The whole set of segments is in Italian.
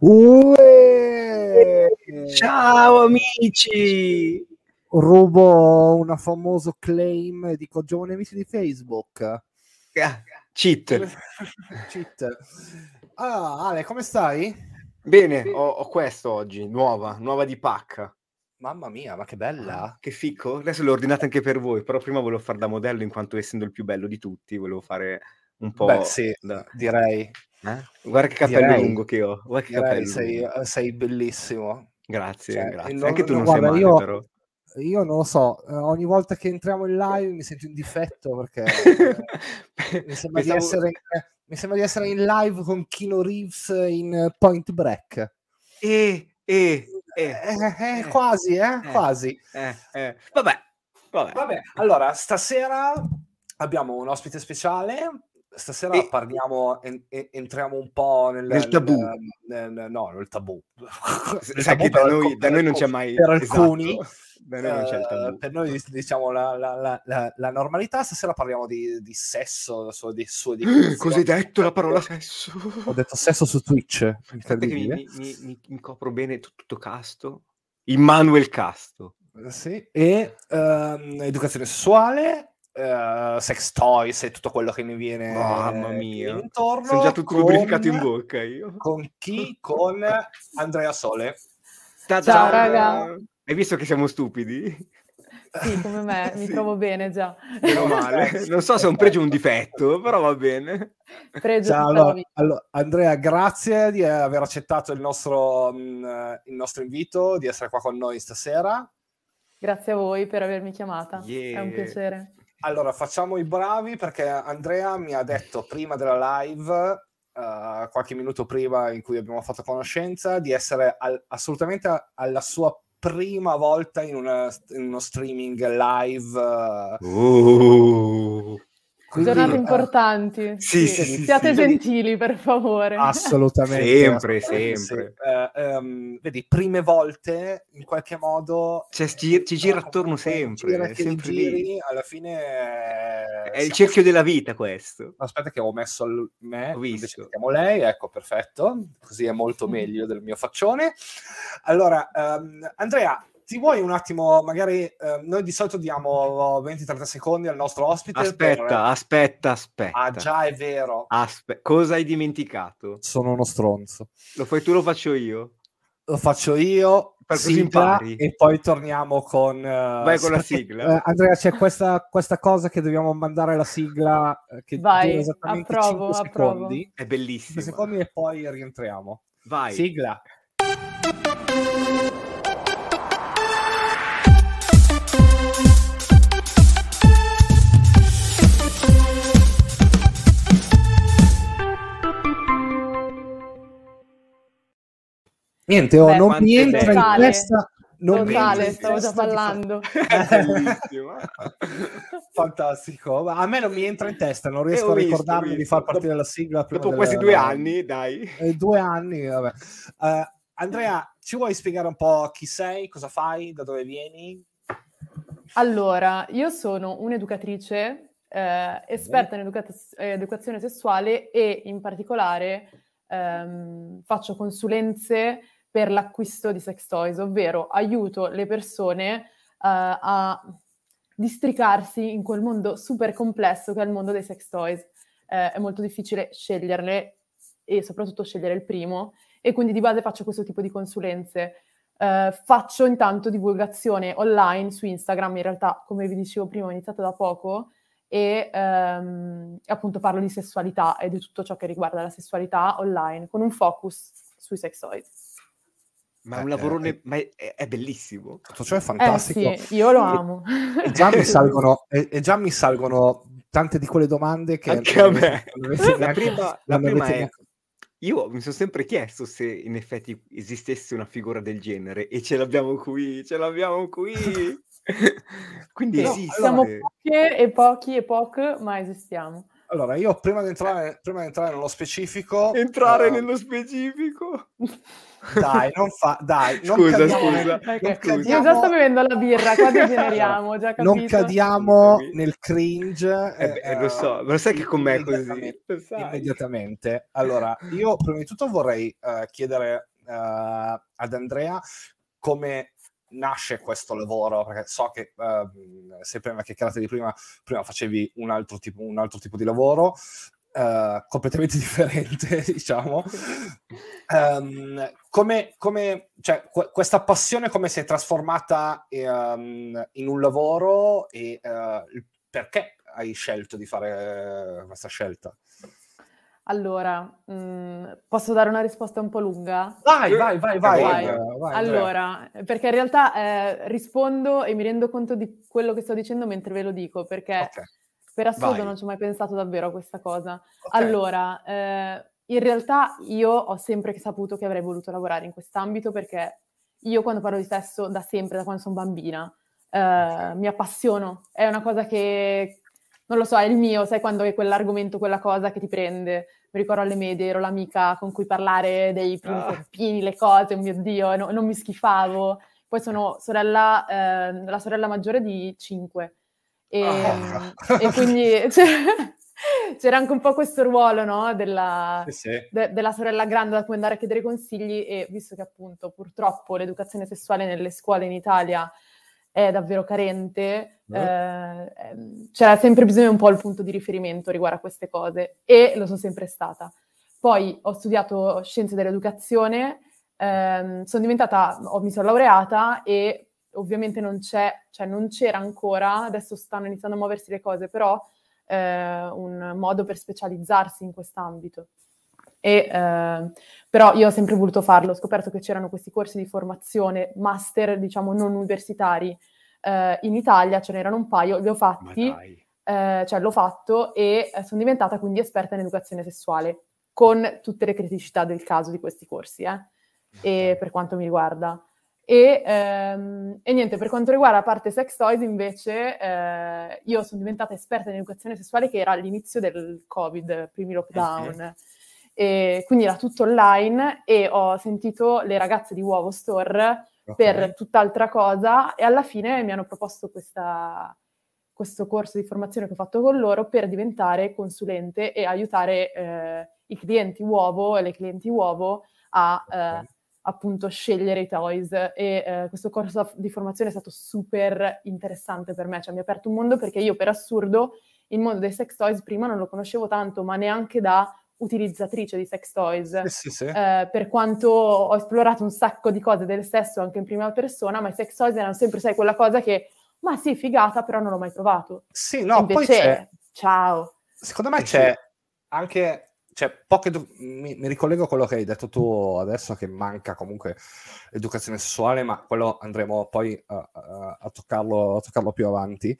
Uè! Ciao amici! Rubo una famoso claim di coglione amici di Facebook. Ah, cheat. Cheat. Ah, Ale, come stai? Bene, ho, ho questo oggi, nuova, nuova di pacca. Mamma mia, ma che bella! Ah, che ficco. Adesso l'ho ordinata anche per voi, però prima volevo fare da modello in quanto essendo il più bello di tutti, volevo fare un po'... Beh, sì, da- direi. Eh? Guarda che capello Direi. lungo che ho. Guarda che direi sei, sei bellissimo. Grazie, Cioè, grazie. non- anche tu no, non guarda, sei male, io- però. Io non lo so, eh, ogni volta che entriamo in live mi sento in difetto perché mi sembra, di Pensavo- essere, mi sembra di essere in live con Kino Reeves in Point Break. Eh, eh, eh, Eh, eh, eh, quasi, eh, quasi. eh, eh. Vabbè, vabbè. Vabbè, allora, stasera abbiamo un ospite speciale. Stasera E- parliamo, en- en- entriamo un po' nel, Nel tabù. nel- nel- no, nel tabù. Sai tabù che da noi, da noi non c'è mai... per esatto, alcuni, da noi eh, per noi diciamo la, la- la- la- normalità. Stasera parliamo di, di sesso, di sue definizioni. Cos'hai detto la parola sesso? Ho detto sesso su Twitch. Mi, mi- mi- mi- copro bene tutto, tutto casto. Immanuel Casto. Sì, e ehm, educazione sessuale, eh, sex toys e tutto quello che ne viene Mamma che mia. intorno. Sono già tutto con- lubrificato in bocca io. Con chi? Con Andrea Sole. Ta-da! Ciao, raga. Hai visto che siamo stupidi? Sì, come me, mi Sì. trovo bene già. Meno male. Non so se è un pregio o un difetto, però va bene. Pregio Ciao, allora, allora, Andrea, grazie di aver accettato il nostro, mh, il nostro invito, di essere qua con noi stasera. Grazie a voi per avermi chiamata. È Yeah. un piacere. Allora, facciamo i bravi perché Andrea mi ha detto prima della live, eh, qualche minuto prima in cui abbiamo fatto conoscenza, di essere al- assolutamente alla sua prima volta in, una- in uno streaming live. eh, Oh. Quindi, Giornate eh, importanti. Sì, sì, sì, Siate sì. gentili, per favore. Assolutamente. Sempre, assolutamente sempre. sì. Eh, ehm, vedi, prime volte in qualche modo. Cioè, ci- ci gira attorno sempre, gira sempre giri, lì. alla fine. eh, È il cerchio della vita questo. Aspetta, che ho messo il me Ho visto. mettiamo lei. Ecco, perfetto. Così è molto Mm. meglio del mio faccione. Allora, ehm, Andrea. Ti vuoi un attimo, magari eh, noi di solito diamo 20-30 secondi al nostro ospite. Aspetta, per- aspetta, aspetta. Ah, già è vero. Aspe- cosa hai dimenticato? Sono uno stronzo. Lo fai tu, lo faccio io. lo faccio io Per così impari. e poi torniamo con eh, Vai con la sigla. eh, Andrea c'è questa, questa cosa che dobbiamo mandare la sigla eh, che Vai, dura esattamente approvo, 5 approvo. secondi È 5 bellissimo. secondi e poi rientriamo Vai. sigla niente oh, Beh, non mi entra in totale, testa non mi entra Totale, in stavo già. Bellissimo. Fantastico, ma a me non mi entra in testa, non riesco Eh, ho a visto, ricordarmi ho di visto. far partire la sigla. prima Dopo quasi due anni, dai. Eh, due anni, vabbè. Eh, Andrea, ci vuoi spiegare un po' chi sei, cosa fai, da dove vieni? Allora, io sono un'educatrice eh, esperta in educa- educazione sessuale e in particolare ehm, faccio consulenze per l'acquisto di sex toys, ovvero aiuto le persone eh, a districarsi in quel mondo super complesso che è il mondo dei sex toys. Eh, è molto difficile sceglierle e soprattutto scegliere il primo e quindi di base faccio questo tipo di consulenze. Eh, faccio intanto divulgazione online su Instagram, in realtà come vi dicevo prima ho iniziato da poco e ehm, appunto parlo di sessualità e di tutto ciò che riguarda la sessualità online con un focus sui sex toys. Ma è un Eh, lavorone, eh, ma è, è- bellissimo. Tutto ciò è Eh fantastico. sì, io lo amo. E già, mi salgono, e, e già mi salgono tante di quelle domande che Anche a me. avete La neanche- prima, la prima è... neanche- Io mi sono sempre chiesto se in effetti esistesse una figura del genere e ce l'abbiamo qui, ce l'abbiamo qui. Quindi Sì, esiste. Siamo poche e pochi e poche, ma esistiamo. Allora, io prima di entrare, prima di entrare nello specifico... Entrare uh, nello specifico? Dai, non fa... Dai, non Scusa, cadiamo scusa. non Io cadiamo- già sto bevendo la birra, qua degeneriamo, già capito. non cadiamo nel cringe. Eh beh, lo so, ma lo sai che con me è così. Immediatamente. Allora, io prima di tutto vorrei eh, chiedere eh, ad Andrea come nasce questo lavoro, perché so che eh, se prima chiacchierate di prima, prima facevi un altro tipo, un altro tipo di lavoro. eh, completamente differente, diciamo. Ehm, come, come- cioè, que- questa passione come si è trasformata ehm, in un lavoro e eh, il- perché hai scelto di fare questa scelta? Allora, mh, posso dare una risposta un po' lunga? Vai, vai, vai, vai. Vai. vai. Allora, perché in realtà eh, rispondo e mi rendo conto di quello che sto dicendo mentre ve lo dico, perché Ok, per assurdo vai. non ci ho mai pensato davvero a questa cosa. ok. Allora, eh, in realtà io ho sempre saputo che avrei voluto lavorare in quest'ambito perché io quando parlo di sesso da sempre, da quando sono bambina, eh, Ok. mi appassiono. È una cosa che, non lo so, è il mio, sai quando è quell'argomento, quella cosa che ti prende. Mi ricordo alle medie, ero l'amica con cui parlare dei primi Ah. le cose, oh mio Dio, no- non mi schifavo. Poi sono sorella, eh, la sorella maggiore di cinque. E, Ah. e quindi c'è- c'era anche un po' questo ruolo, no? Della, Sì, sì. de- della sorella grande da cui andare a chiedere consigli e visto che appunto purtroppo l'educazione sessuale nelle scuole in Italia è davvero carente, Eh. eh, ehm, c'era sempre bisogno un po' il punto di riferimento riguardo a queste cose e lo sono sempre stata. Poi ho studiato scienze dell'educazione, ehm, sono diventata, ho- mi sono laureata e ovviamente non c'è, cioè non c'era ancora, adesso stanno iniziando a muoversi le cose, però eh, un modo per specializzarsi in quest'ambito. E, eh, però io ho sempre voluto farlo, ho scoperto che c'erano questi corsi di formazione, master, diciamo, non universitari eh, in Italia, ce n'erano un paio, li ho fatti, eh, cioè l'ho fatto e eh, sono diventata quindi esperta in educazione sessuale, con tutte le criticità del caso di questi corsi, eh, e per quanto mi riguarda. E, ehm, e niente, per quanto riguarda la parte sex toys, invece, eh, io sono diventata esperta in educazione sessuale che era all'inizio del Covid, primi lockdown. E quindi era tutto online e ho sentito le ragazze di Uovo Store Ok. per tutt'altra cosa e alla fine mi hanno proposto questa- questo corso di formazione che ho fatto con loro per diventare consulente e aiutare eh, i clienti uovo e le clienti uovo a eh, Ok. appunto scegliere i toys e eh, questo corso di formazione è stato super interessante per me, cioè mi ha aperto un mondo perché io per assurdo il mondo dei sex toys prima non lo conoscevo tanto, ma neanche da utilizzatrice di sex toys. Sì, sì, sì. Eh, per quanto ho esplorato un sacco di cose del sesso anche in prima persona, ma i sex toys erano sempre, sai, quella cosa che, ma sì, figata, però non l'ho mai provato. Sì, no, poi Invece, c'è, ciao. secondo me c'è anche, cioè, poche, edu- mi, mi ricollego a quello che hai detto tu adesso, che manca comunque educazione sessuale, ma quello andremo poi a, a- a toccarlo, a toccarlo più avanti.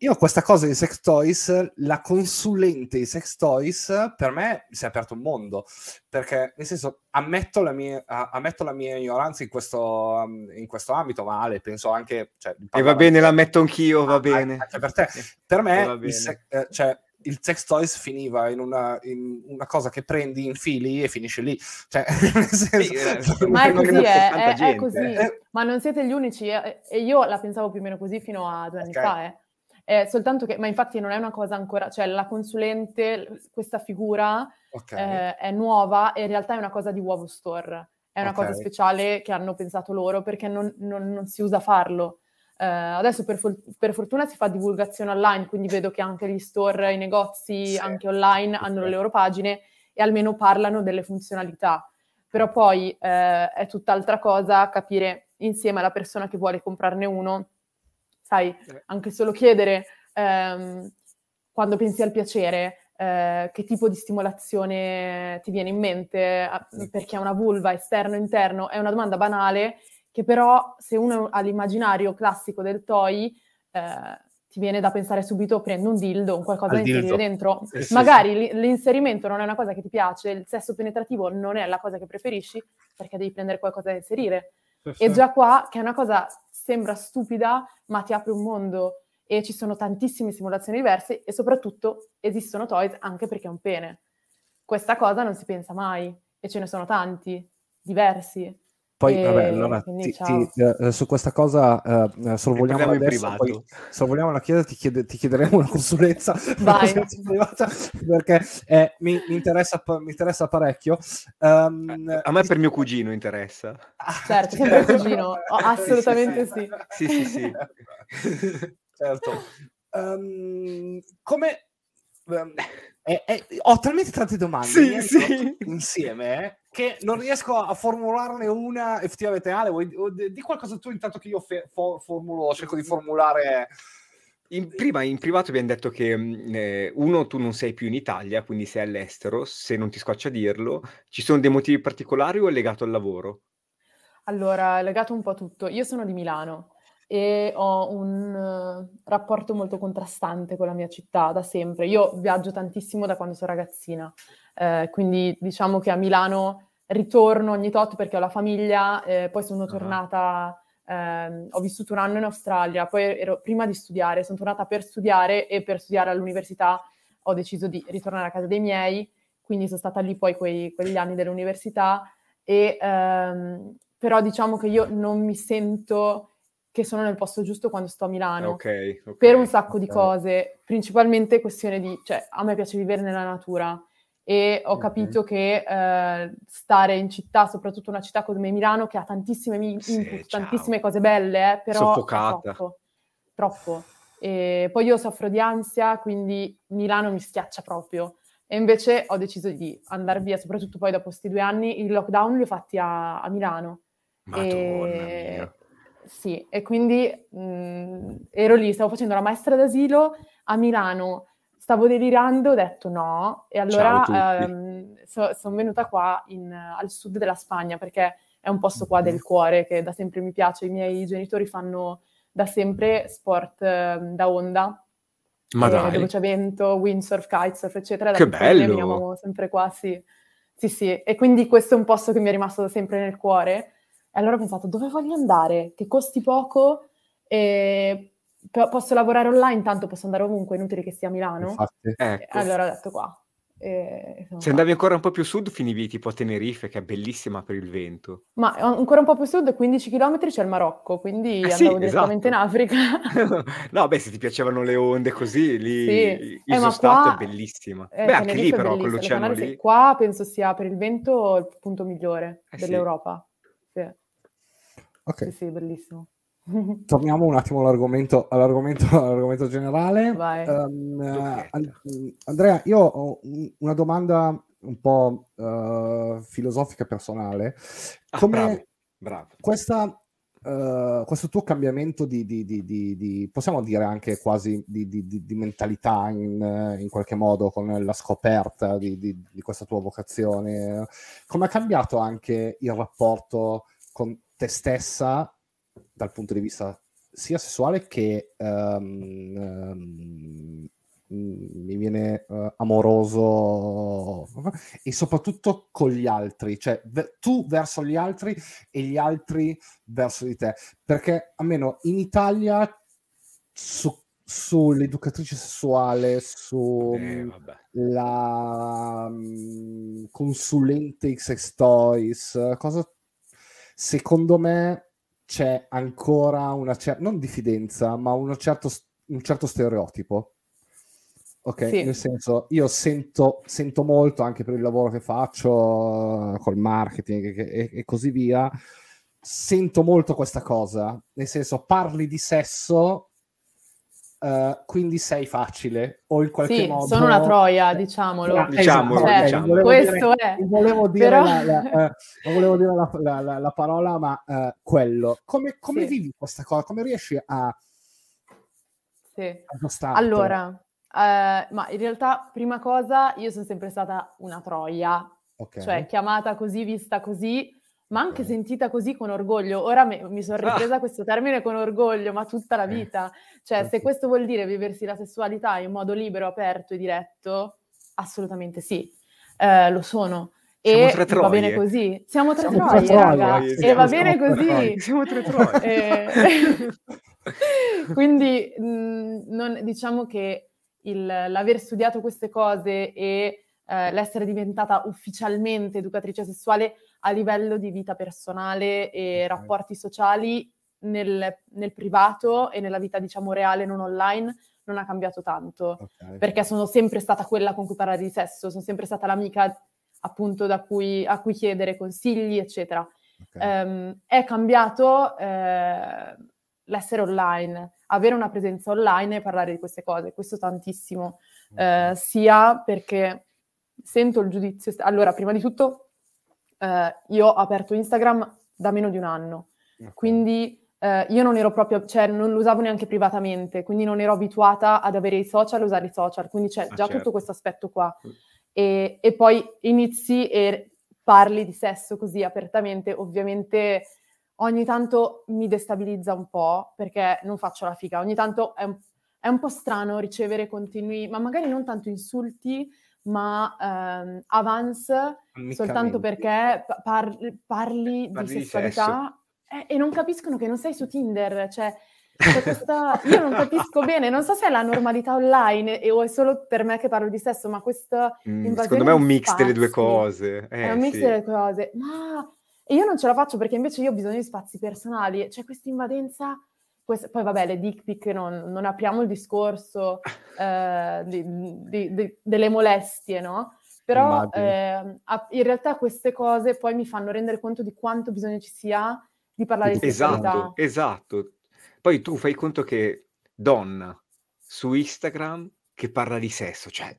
Io questa cosa di sex toys, la consulente di sex toys, per me si è aperto un mondo, perché nel senso ammetto la mia, ammetto la mia ignoranza in questo, um, in questo ambito, ma Ale, penso anche... Cioè, E va bene, l'ammetto anch'io, va Ah, bene. anche per te. Sì. Per E va me il, se- eh, cioè, il sex toys finiva in una, in una cosa che prendi, infili e finisce lì. Cioè, senso, eh, Ma è così, non è, è- è così. Eh. Ma non siete gli unici, eh, e io la pensavo più o meno così fino a due anni Ok. fa, eh. Eh, soltanto che, ma infatti non è una cosa ancora, cioè la consulente, questa figura ok. eh, è nuova e in realtà è una cosa di Uovo Store, è una cosa Ok. speciale che hanno pensato loro perché non, non- non si usa farlo. Eh, adesso per, for- per fortuna si fa divulgazione online, quindi vedo che anche gli store, i negozi, Sì. anche online, hanno le loro pagine e almeno parlano delle funzionalità. Però poi eh, è tutt'altra cosa capire insieme alla persona che vuole comprarne uno, sai, Eh. anche solo chiedere ehm, quando pensi al piacere, eh, che tipo di stimolazione ti viene in mente, perché è una vulva, esterno, interno, è una domanda banale che però se uno ha l'immaginario classico del toy, eh, ti viene da pensare subito prendo un dildo, un qualcosa Al da inserire dentro. Sì, sì, Magari li- l'inserimento non è una cosa che ti piace, il sesso penetrativo non è la cosa che preferisci, perché devi prendere qualcosa da inserire. Sì, E sì. già qua, che è una cosa sembra stupida, ma ti apre un mondo. e ci sono tantissime simulazioni diverse e soprattutto esistono toys anche perché è un pene. Questa cosa non si pensa mai e ce ne sono tanti, diversi. Poi, e vabbè, allora, ti, ti, eh, su questa cosa uh, sorvoliamo adesso, poi sorvoliamo la chiesa, ti, chiede, ti chiederemo una consulenza privata, perché eh, mi, mi, interessa, mi, interessa, parecchio. Um, a me per mio cugino interessa. Certo, sempre il cugino, oh, assolutamente sì. Sì, sì, sì. certo. Um, come... Um, è, è, ho talmente tante domande sì, sì. insieme eh, che non riesco a formularne una effettivamente. Ale, vuoi, di qualcosa tu intanto che io fe, fo, formulo, cerco di formulare. In, prima in privato abbiamo detto che mm, eh, uno, tu non sei più in Italia, quindi sei all'estero, se non ti scoccia dirlo. Ci sono dei motivi particolari o è legato al lavoro? Allora, è legato un po' a tutto. Io sono di Milano, e ho un uh, rapporto molto contrastante con la mia città da sempre. Io viaggio tantissimo da quando sono ragazzina, eh, quindi diciamo che a Milano ritorno ogni tot perché ho la famiglia, eh, poi sono tornata, eh, ho vissuto un anno in Australia, poi ero prima di studiare, sono tornata per studiare e per studiare all'università ho deciso di ritornare a casa dei miei, quindi sono stata lì poi quei, quegli anni dell'università e ehm, però diciamo che io non mi sento che sono nel posto giusto quando sto a Milano. Okay, okay, per un sacco okay. di cose, principalmente questione di, cioè, a me piace vivere nella natura e ho capito che eh, stare in città, soprattutto una città come Milano, che ha tantissime input, sì, tantissime cose belle, eh, però Soffocata. troppo, troppo. E poi io soffro di ansia, quindi Milano mi schiaccia proprio. E invece ho deciso di andare via, soprattutto poi dopo questi due anni, il lockdown li ho fatti a, a Milano. Madonna e... mia sì, e quindi mh, mhmm, ero lì, stavo facendo la maestra d'asilo a Milano, stavo delirando, ho detto no, e allora ehm, so, sono venuta qua in, al sud della Spagna perché è un posto qua del cuore che da sempre mi piace, i miei genitori fanno da sempre sport eh, da onda, Ma eh, dai. dove c'è vento, windsurf, kitesurf, eccetera. Che bello! Veniamo sempre qua, sì. Sì, sì, e quindi questo è un posto che mi è rimasto da sempre nel cuore e allora ho pensato, dove voglio andare? Che costi poco e posso lavorare online, tanto posso andare ovunque, inutile che sia a Milano. Infatti, ecco. Allora ho detto qua. E, Se andavi ancora un po' più a sud, finivi tipo a Tenerife, che è bellissima per il vento. Ma ancora un po' più a sud, 15 km c'è il Marocco, quindi eh andavo sì, direttamente esatto. in Africa. no, beh, se ti piacevano le onde così, lì sì. il eh, Stato è bellissima. Eh, beh, anche lì però, con l'oceano lì. Qua penso sia per il vento il punto migliore eh, dell'Europa. Sì. Ok. Sì, sì, bellissimo. Torniamo un attimo all'argomento, all'argomento, all'argomento generale. Um, uh, Andrea, io ho una domanda un po' uh, filosofica personale. Ah, Come ah, bravo, bravo. Questa, uh, questo tuo cambiamento di, di, di, di, possiamo dire anche quasi di, mentalità in, in, qualche modo con la scoperta di, questa tua vocazione, come ha cambiato anche il rapporto con te stessa dal punto di vista sia sessuale che um, um, mi viene uh, amoroso e soprattutto con gli altri, cioè ver- tu verso gli altri e gli altri verso di te, perché almeno in Italia su, sull'educatrice sessuale, sulla um, consulente X Toys, cosa secondo me c'è ancora una certa, non diffidenza, ma certo, un certo stereotipo. Ok, sì. nel senso, io sento, sento, molto anche per il lavoro che faccio col marketing e, e così via, sento molto questa cosa, nel senso, parli di sesso Uh, quindi sei facile o in qualche sì, modo sono una troia diciamolo ah, diciamolo, esatto, diciamolo. questo dire, è volevo dire, Però... la, la, uh, non volevo dire la, la, la parola ma uh, quello come, come sì. vivi questa cosa come riesci a sì. allora ma in realtà prima cosa io sono sempre stata una troia okay. cioè chiamata così vista così ma anche sentita così con orgoglio. Ora mi, mi sono ah. ripresa ah. questo termine con orgoglio, ma tutta la eh. vita. Cioè, se questo vuol dire viversi la sessualità in modo libero, aperto e diretto, assolutamente sì, eh, lo sono. E va bene così. Siamo tre Siamo troie, raga. E va bene così. Siamo tre troie. e... Quindi mh, non, diciamo che il, l'aver studiato queste cose e eh, l'essere diventata ufficialmente educatrice sessuale a livello di vita personale e rapporti sociali nel, nel, privato e nella vita, diciamo, reale, non online, non ha cambiato tanto. Okay. Perché sono sempre stata quella con cui parlare di sesso, sono sempre stata l'amica appunto da cui, a cui chiedere consigli, eccetera. Okay. Um, è cambiato eh, l'essere online, avere una presenza online e parlare di queste cose, questo tantissimo, okay. eh, sia perché sento il giudizio. Allora, prima di tutto, eh, io ho aperto Instagram da meno di un anno, okay. quindi eh, io non ero proprio, cioè non lo usavo neanche privatamente, quindi non ero abituata ad avere i social, usare i social, quindi c'è ah, già certo. tutto questo aspetto qua. E, e poi inizi e parli di sesso così apertamente, ovviamente ogni tanto mi destabilizza un po' perché non faccio la figa, ogni tanto è un, è un po' strano ricevere continui, ma magari non tanto insulti, ma ehm, avance soltanto perché parli, parli, di sessualità di eh, e non capiscono che non sei su Tinder, cioè questa, io non capisco bene, non so se è la normalità online e, o è solo per me che parlo di sesso, ma questa mm, Secondo me è un mix spazi, delle due cose. Eh, è un mix sì. delle cose, ma io non ce la faccio perché invece io ho bisogno di spazi personali, c'è questa invadenza questa, poi vabbè, le dick pic non, non apriamo il discorso eh, di, di, di, delle molestie, no? Però eh, in realtà queste cose poi mi fanno rendere conto di quanto bisogno ci sia di parlare di sessualità. Esatto, esatto. Poi tu fai conto che donna su Instagram che parla di sesso, cioè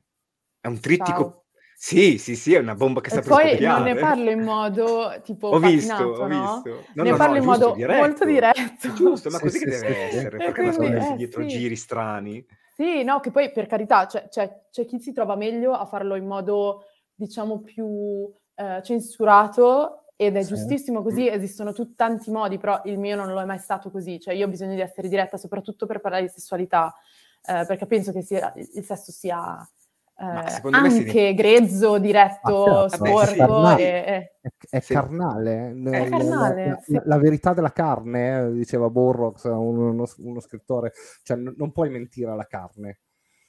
è un trittico Ciao. Sì, sì, sì, è una bomba che sta e per poi non ne parlo in modo tipo ho visto, ho no? visto. No, ne no, parlo no, in giusto, modo diretto. molto diretto. Giusto, ma sì, così sì, che sì, deve essere, perché quindi, nascondersi eh, dietro giri strani? Sì, no, che poi per carità, cioè, cioè, c'è chi si trova meglio a farlo in modo, diciamo, più eh, censurato ed è giustissimo così, esistono tut- tanti modi, però il mio non lo è mai stato così, cioè io ho bisogno di essere diretta soprattutto per parlare di sessualità, eh, perché penso che sia, il sesso sia eh, anche ne... grezzo, diretto, ah, sporco. È, e, è, è sì. carnale. È carnale la, sì. la, la, verità della carne, eh, diceva Borrox, uno, uno, uno scrittore, cioè n- non puoi mentire alla carne.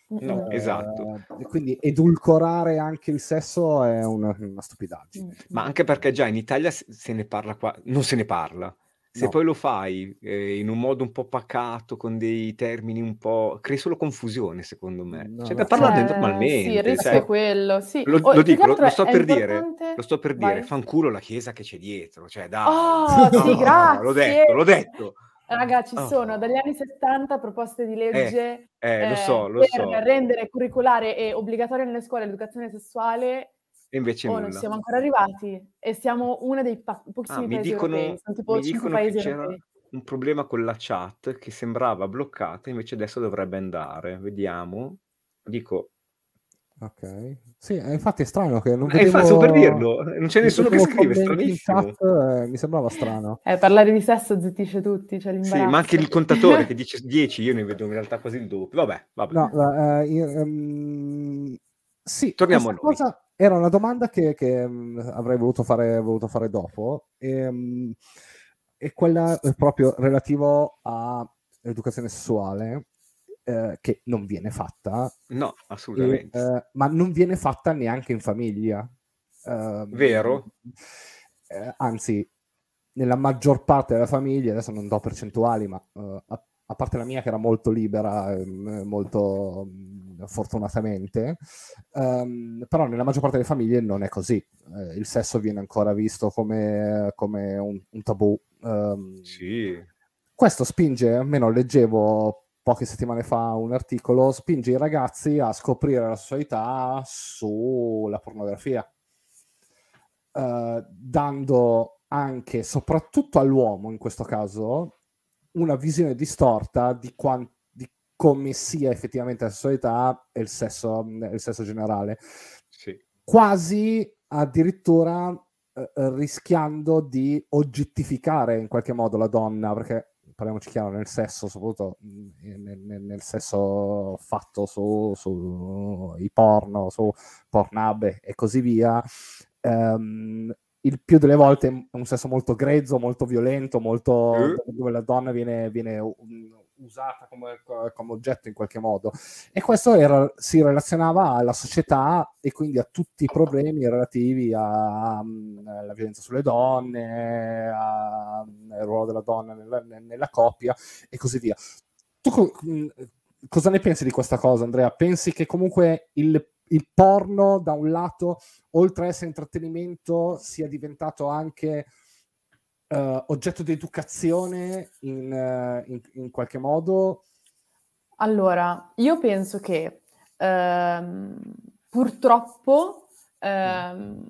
No, eh, esatto. Quindi edulcorare anche il sesso è una, una stupidaggine. Ma anche perché già in Italia se ne parla qua, non se ne parla. Se no. poi lo fai eh, in un modo un po' pacato, con dei termini un po'... crei solo confusione, secondo me. No, cioè, da parlare eh, normalmente. Sì, il rischio cioè, è quello, sì. Lo, oh, lo dico, lo, lo, sto per dire, lo sto per dire, fanculo la chiesa che c'è dietro, cioè dai. Oh, no, sì, grazie. L'ho detto, l'ho detto. Raga, ci oh. sono dagli anni 70 proposte di eh, legge eh, eh, lo so, lo per so. rendere curricolare e obbligatoria nelle scuole l'educazione sessuale e invece oh, non siamo ancora arrivati e siamo uno dei pa- pochissimi ah, paesi dicono, europei, sono tipo mi 5 paesi c'era europei. un problema con la chat che sembrava bloccata, invece adesso dovrebbe andare. Vediamo. Dico, Ok, sì, eh, infatti è strano che non vedevo... Eh, per dirlo, non c'è nessuno che scrive, stranissimo. Chat, eh, mi sembrava strano. Eh, parlare di sesso zittisce tutti, cioè Sì, ma anche il contatore che dice 10, io ne vedo in realtà quasi il doppio. Vabbè, vabbè. No, uh, io, um, sì, torniamo a noi. Cosa era una domanda che, che um, avrei voluto fare, voluto fare dopo, e, um, e quella proprio relativo all'educazione sessuale, eh, che non viene fatta. No, assolutamente. E, eh, ma non viene fatta neanche in famiglia. Vero? Eh, anzi, nella maggior parte della famiglia, adesso non do percentuali, ma uh, a, a, parte la mia che era molto libera, ehm, molto mm, fortunatamente, um, però nella maggior parte delle famiglie non è così. Eh, il sesso viene ancora visto come, come un, un, tabù. Um, sì. Questo spinge, almeno leggevo poche settimane fa un articolo, spinge i ragazzi a scoprire la sessualità sulla pornografia, uh, dando anche, soprattutto all'uomo in questo caso, una visione distorta di, quant- di come sia effettivamente la sessualità e il sesso, il sesso generale. Sì. Quasi addirittura uh, rischiando di oggettificare in qualche modo la donna, perché parliamoci chiaro, nel sesso, soprattutto nel, nel, nel sesso fatto su, su i porno, su Pornhub e così via, um, il più delle volte è un sesso molto grezzo, molto violento, molto, mm. dove la donna viene, viene usata come, come, oggetto in qualche modo. E questo era, si relazionava alla società e quindi a tutti i problemi relativi alla violenza sulle donne, al ruolo della donna nella, nella coppia e così via. Tu cosa ne pensi di questa cosa, Andrea? Pensi che comunque il, il porno, da un lato, oltre a essere intrattenimento, sia diventato anche uh, oggetto di educazione in, uh, in, in, qualche modo? Allora, io penso che ehm, purtroppo, ehm,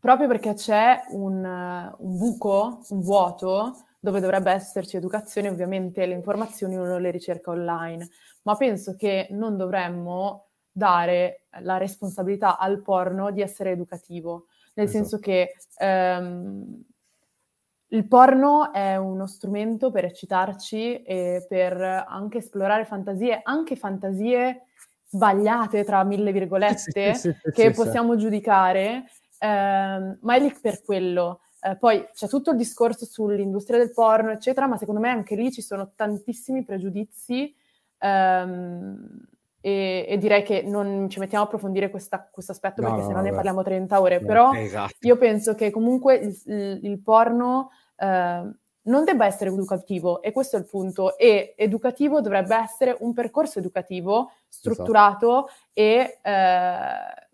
proprio perché c'è un, un buco, un vuoto, dove dovrebbe esserci educazione, ovviamente le informazioni uno le ricerca online, ma penso che non dovremmo dare la responsabilità al porno di essere educativo, nel esatto. senso che ehm, il porno è uno strumento per eccitarci e per anche esplorare fantasie, anche fantasie sbagliate tra mille virgolette sì, sì, sì, che possiamo giudicare, ehm, ma è lì per quello. Eh, poi c'è tutto il discorso sull'industria del porno, eccetera, ma secondo me anche lì ci sono tantissimi pregiudizi ehm, e, e, direi che non ci mettiamo a approfondire questo aspetto no, perché no, sennò ne parliamo 30 ore, no, però esatto. io penso che comunque il, il, il porno eh, non debba essere educativo e questo è il punto e educativo dovrebbe essere un percorso educativo strutturato esatto. e eh,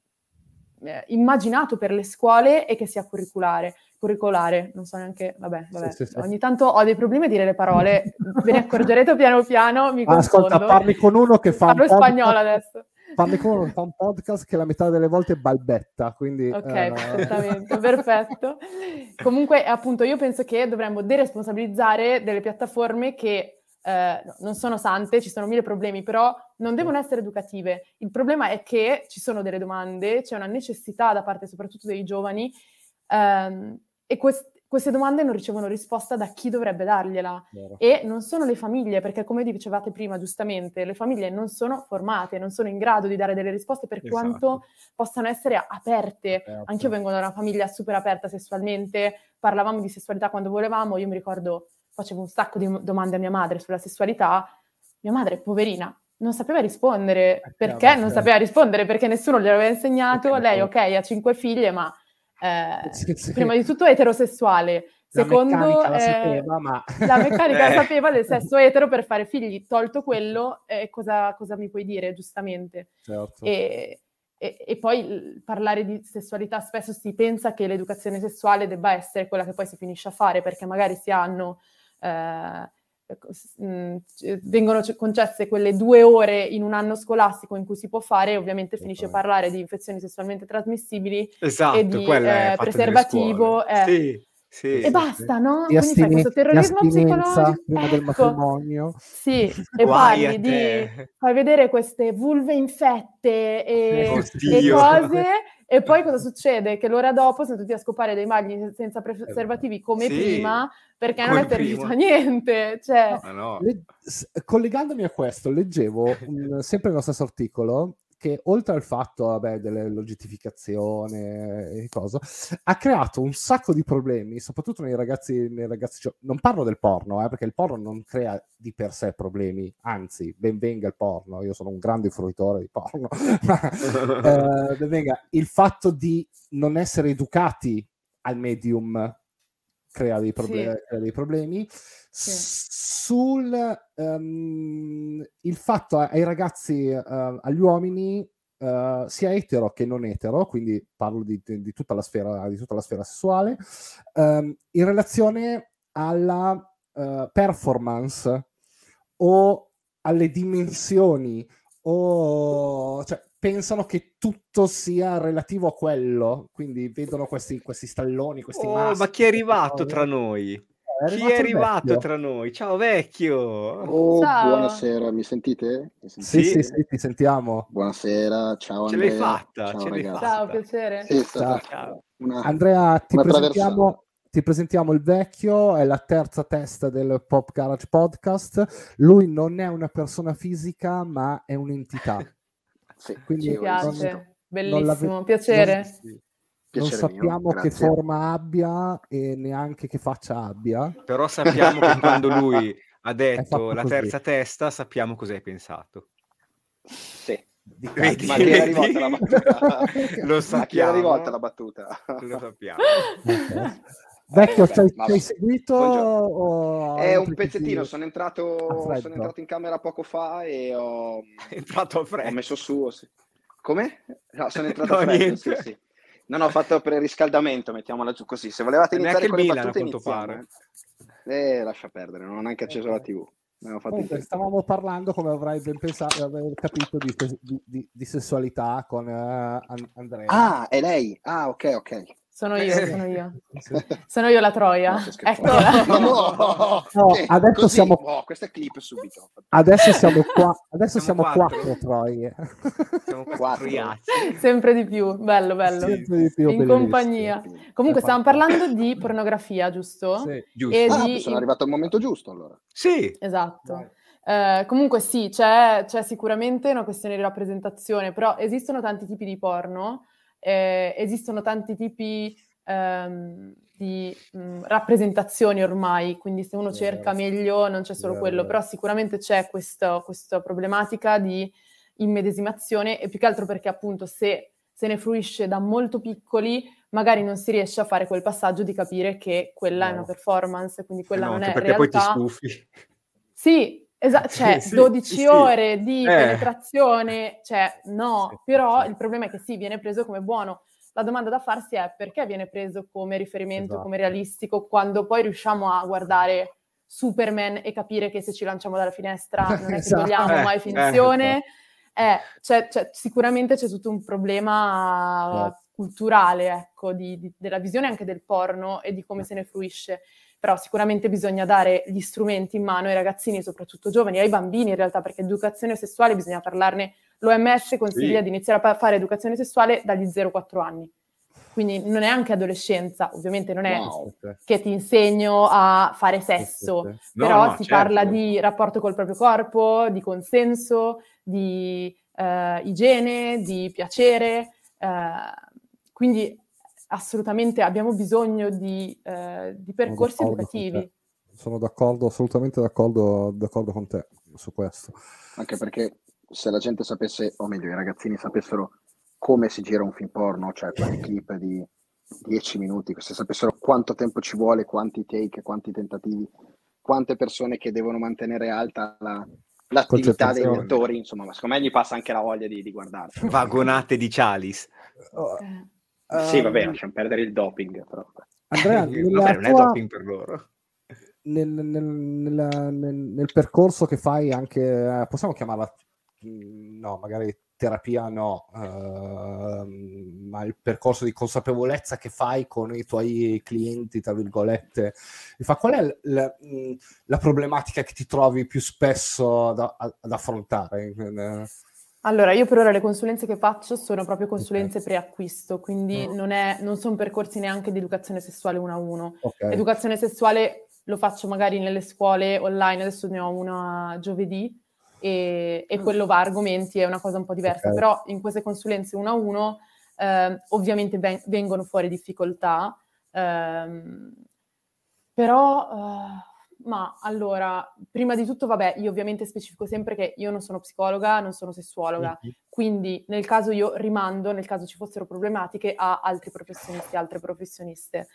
immaginato per le scuole e che sia curriculare curricolare, non so neanche, vabbè, vabbè. Sì, sì, ogni tanto ho dei problemi a dire le parole, ve ne accorgerete piano piano, mi confondo. Ascolta, parli con uno che fa Parlo spagnolo adesso. Parli con uno che fa un podcast che la metà delle volte balbetta, quindi... Ok, eh... perfettamente, perfetto. Comunque, appunto, io penso che dovremmo deresponsabilizzare delle piattaforme che eh, non sono sante, ci sono mille problemi, però non devono essere educative. Il problema è che ci sono delle domande, c'è una necessità da parte soprattutto dei giovani ehm, e quest- queste domande non ricevono risposta da chi dovrebbe dargliela. Vero. E non sono le famiglie, perché come dicevate prima giustamente, le famiglie non sono formate, non sono in grado di dare delle risposte per esatto. quanto possano essere aperte. aperte. Anch'io vengo da una famiglia super aperta sessualmente, parlavamo di sessualità quando volevamo, io mi ricordo, facevo un sacco di domande a mia madre sulla sessualità, mia madre, poverina, non sapeva rispondere. Eh, perché non sapeva rispondere? Perché nessuno gliel'aveva insegnato. Lei, ok, ha cinque figlie, ma eh, sì, sì. prima di tutto eterosessuale, la secondo meccanica la sapeva, ma... la meccanica eh. sapeva del sesso etero per fare figli, tolto quello, eh, cosa, cosa, mi puoi dire, giustamente? Certo. E, e, e, poi parlare di sessualità spesso si pensa che l'educazione sessuale debba essere quella che poi si finisce a fare, perché magari si hanno... Eh, Mm, vengono concesse quelle due ore in un anno scolastico in cui si può fare, ovviamente finisce a parlare di infezioni sessualmente trasmissibili esatto, e di eh, preservativo. Eh. Sì. Sì, e basta, no? Di Quindi fai questo terrorismo psicologico prima del ecco. matrimonio. Sì, e parli di fai vedere queste vulve infette e, e cose e poi cosa succede? Che l'ora dopo sono tutti a scopare dei magli senza preservativi come sì, prima, perché non è servito a niente. Cioè... No, no. Le... collegandomi a questo, leggevo un, sempre nello stesso articolo che oltre al fatto vabbè, dell'oggettificazione e cosa, ha creato un sacco di problemi, soprattutto nei ragazzi, nei ragazzi cioè, non parlo del porno, eh, perché il porno non crea di per sé problemi, anzi, ben venga il porno, io sono un grande fruitore di porno, eh, ben venga, il fatto di non essere educati al medium crea dei, proble- sì. crea dei problemi. Sì. Sul um, il fatto ai ragazzi, uh, agli uomini, uh, sia etero che non etero, quindi parlo di, di, tutta, la sfera, di tutta la sfera sessuale, um, in relazione alla uh, performance o alle dimensioni o cioè, pensano che tutto sia relativo a quello, quindi vedono questi, questi stalloni, questi oh, maschi, ma chi è arrivato tra noi? È chi è arrivato tra noi? Ciao vecchio! Oh, ciao. buonasera, mi sentite? mi sentite? Sì, sì, sì, ti sentiamo. Buonasera, ciao Ce Andrea. l'hai fatta, ciao, ce l'hai fatta. Ciao, piacere. Sì, ciao. ciao. Una, Andrea, ti presentiamo, ti presentiamo il vecchio, è la terza testa del Pop Garage Podcast. Lui non è una persona fisica, ma è un'entità. Sì, Quindi ci piace, non, bellissimo, non piacere. Non, non sappiamo mio, che forma abbia e neanche che faccia abbia. Però sappiamo che quando lui ha detto la terza testa, sappiamo cosa hai pensato. Sì. Vedi, ma chi rivolta la battuta? Lo sappiamo. A chi rivolta la battuta? Lo sappiamo. Vecchio, ci hai seguito? O... È un pezzettino, sono entrato, sono entrato in camera poco fa e ho, entrato a freddo. ho messo su. Sì. Come? No, sono entrato no, a freddo, sì, sì. Non ho fatto pre-riscaldamento, mettiamola giù così. Se volevate iniziare con le Milan, battute, iniziamo. Eh, lascia perdere, non ho neanche acceso la TV. Comunque, stavamo parlando, come avrai ben pensato, aver capito, di, di, di, sessualità con uh, Andrea. Ah, è lei? Ah, ok, ok. Sono io, eh. sono io. Sono io la troia. No, Eccola. No, no, no, adesso così, siamo... Oh, questa è clip subito. Adesso siamo qua. Adesso siamo, siamo quattro. quattro troie. Siamo quattro. Sempre di più, bello, bello. Sempre di più, In bellissimo. compagnia. Comunque stavamo parlando di pornografia, giusto? Sì, giusto. E ah, di... sono arrivato al momento giusto allora. Sì. Esatto. Eh, comunque sì, c'è, c'è sicuramente una questione di rappresentazione, però esistono tanti tipi di porno eh, esistono tanti tipi ehm, di mh, rappresentazioni ormai, quindi se uno cerca meglio non c'è solo quello, però sicuramente c'è questo, questa problematica di immedesimazione e più che altro perché appunto se se ne fruisce da molto piccoli, magari non si riesce a fare quel passaggio di capire che quella no. è una performance, quindi quella no, non è perché realtà. poi ti stufi. Sì, Esatto, cioè sì, 12 sì, ore di eh. penetrazione, cioè no, sì, però il problema è che sì, viene preso come buono. La domanda da farsi è perché viene preso come riferimento, esatto. come realistico, quando poi riusciamo a guardare Superman e capire che se ci lanciamo dalla finestra non è che esatto. togliamo eh, mai finzione. Eh, eh, c'è, c'è, sicuramente c'è tutto un problema certo. culturale, ecco, di, di, della visione anche del porno e di come se ne fruisce però sicuramente bisogna dare gli strumenti in mano ai ragazzini, soprattutto giovani, ai bambini in realtà, perché educazione sessuale bisogna parlarne. L'OMS consiglia sì. di iniziare a fare educazione sessuale dagli 0-4 anni. Quindi non è anche adolescenza, ovviamente non è wow. che ti insegno a fare sesso, no, però no, si certo. parla di rapporto col proprio corpo, di consenso, di uh, igiene, di piacere. Uh, quindi assolutamente abbiamo bisogno di, eh, di percorsi educativi. Sono d'accordo, assolutamente d'accordo, d'accordo con te su questo. Anche perché se la gente sapesse, o meglio i ragazzini sapessero come si gira un film porno, cioè quelle clip di 10 minuti, se sapessero quanto tempo ci vuole, quanti take, quanti tentativi, quante persone che devono mantenere alta la, l'attività dei lettori, insomma, ma secondo me gli passa anche la voglia di, di guardare. Vagonate di Chalice. Oh. Sì, va bene, ehm, lasciamo perdere il doping. Però. Andrea, vabbè, non è doping per loro. Nel, nel, nel, nel, percorso che fai anche, eh, possiamo chiamarla, mm, no, magari terapia no, uh, ma il percorso di consapevolezza che fai con i tuoi clienti, tra virgolette, fa, qual è la, mm, la, problematica che ti trovi più spesso da, ad affrontare? Allora, io per ora le consulenze che faccio sono proprio consulenze okay. preacquisto, quindi oh. non, è, non sono percorsi neanche di educazione sessuale uno a uno. Okay. Educazione sessuale lo faccio magari nelle scuole online, adesso ne ho una giovedì e, e mm. quello va a argomenti, è una cosa un po' diversa, okay. però in queste consulenze uno a uno eh, ovviamente ven- vengono fuori difficoltà, ehm, però... Uh, ma allora, prima di tutto, vabbè, io ovviamente specifico sempre che io non sono psicologa, non sono sessuologa, mm-hmm. quindi nel caso io rimando, nel caso ci fossero problematiche, a altri professionisti, altre professioniste.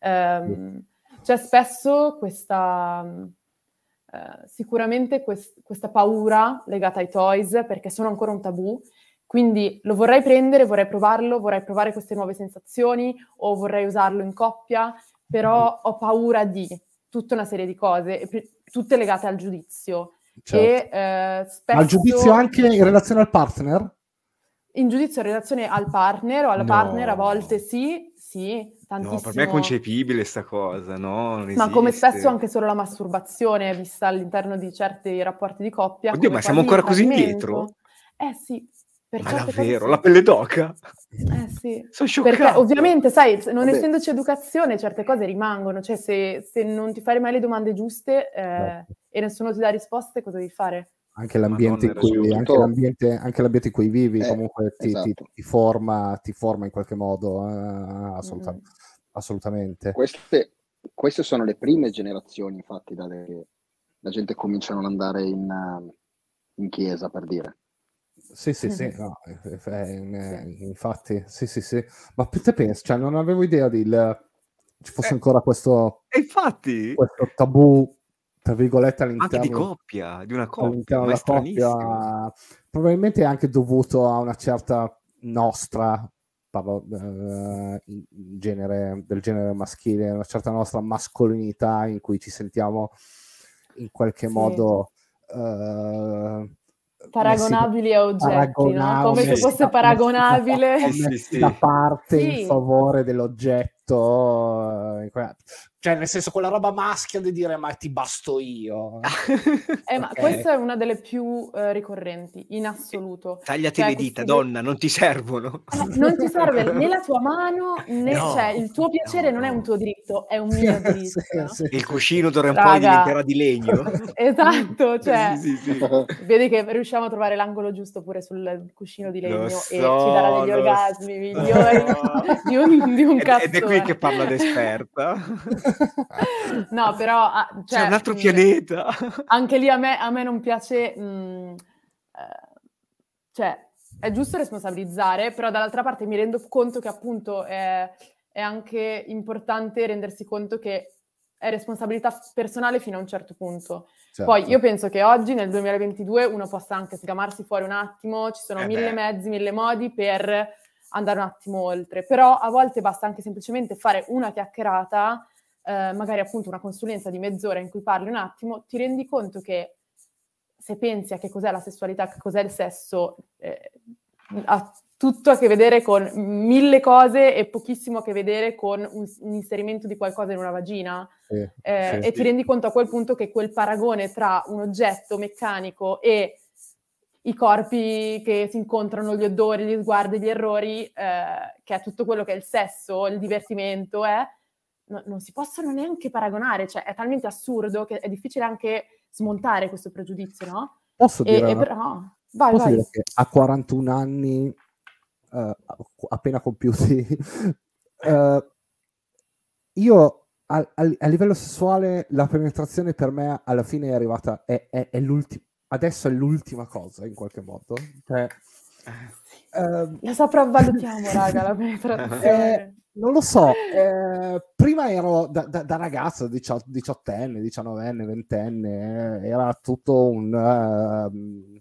Um. C'è spesso questa, uh, sicuramente quest- questa paura legata ai toys, perché sono ancora un tabù, quindi lo vorrei prendere, vorrei provarlo, vorrei provare queste nuove sensazioni o vorrei usarlo in coppia, però mm-hmm. ho paura di tutta una serie di cose, tutte legate al giudizio. Certo. E, eh, spesso... Al giudizio anche in relazione al partner? In giudizio in relazione al partner o alla no. partner a volte sì, sì, tantissimo. No, per me è concepibile sta cosa, no? Ma come spesso anche solo la masturbazione vista all'interno di certi rapporti di coppia. Oddio, ma siamo ancora così indietro? Eh sì, per Ma davvero? La pelle d'oca? Eh sì. Sono scioccato. Perché ovviamente, sai, non Vabbè. essendoci educazione, certe cose rimangono. Cioè, se, se non ti fai mai le domande giuste eh, certo. e nessuno ti dà risposte, cosa devi fare? Anche l'ambiente, in cui, anche l'ambiente, anche l'ambiente in cui vivi eh, comunque ti, esatto. ti, ti, forma, ti, forma, in qualche modo, eh, assoluta, mm. assolutamente. Queste, queste, sono le prime generazioni, infatti, dalle, la gente comincia a non andare in, in chiesa, per dire. Sì, sì, sì, no, eh, eh, infatti, sì, sì, sì. Ma te pensi, cioè, non avevo idea di il, ci fosse Eh, ancora questo, infatti, questo tabù, tra virgolette, anche di all'interno, coppia, di una coppia, all'interno ma coppia. Probabilmente è anche dovuto a una certa nostra, parlo eh, genere, del genere maschile, una certa nostra mascolinità in cui ci sentiamo in qualche Sì. modo eh, Paragonabili a oggetti, no? paragonabili, Come se fosse da- paragonabile. Sì, sì, sì. da parte in favore dell'oggetto. Eh, in que- Cioè, nel senso, quella roba maschia di dire ma ti basto io. Eh, ma questa è una delle più eh, ricorrenti, in assoluto. Tagliati Cioè, le dita, questi- donna, non ti servono. Eh, non ti serve né la tua mano, né No, cioè, il tuo piacere no, non è un tuo diritto, è un mio diritto. Sì, no? sì. Il cuscino d'ora in poi diventerà di legno. Esatto, cioè, Sì, sì, sì. vedi che riusciamo a trovare l'angolo giusto pure sul cuscino di legno Lo e so, ci darà degli orgasmi so. migliori di un, di un Ed, ed è qui che parla d'esperta. No, però ah, C'è cioè, un altro mh, pianeta. anche lì a me, a me non piace, mh, eh, cioè è giusto responsabilizzare, però dall'altra parte mi rendo conto che appunto è, è anche importante rendersi conto che è responsabilità personale fino a un certo punto. Certo. Poi io penso che oggi, nel 2022, uno possa anche sgamarsi fuori un attimo, ci sono Eh mille beh. mezzi, mille modi per andare un attimo oltre, però a volte basta anche semplicemente fare una chiacchierata, eh, magari appunto una consulenza di mezz'ora in cui parli un attimo, ti rendi conto che se pensi a che cos'è la sessualità, che cos'è il sesso, eh, ha tutto a che vedere con mille cose e pochissimo a che vedere con un, un inserimento di qualcosa in una vagina. Sì, Eh, sì, e sì. ti rendi conto a quel punto che quel paragone tra un oggetto meccanico e i corpi che si incontrano, gli odori, gli sguardi, gli errori, eh, che è tutto quello che è il sesso, il divertimento, è, no- non si possono neanche paragonare, cioè è talmente assurdo che è difficile anche smontare questo pregiudizio, no? Posso E, dire, e una- però, vai, posso vai. dire che a 41 anni eh, appena compiuti eh, io a, a- a livello sessuale la penetrazione per me alla fine è arrivata è, è- è l'ultima adesso è l'ultima cosa in qualche modo cioè, ehm, La sopravvalutiamo, raga, la penetrazione. Eh, non lo so, eh, prima ero da, da- da ragazzo, 18, 18enne, 19enne, 20enne, eh, era tutto un ehm,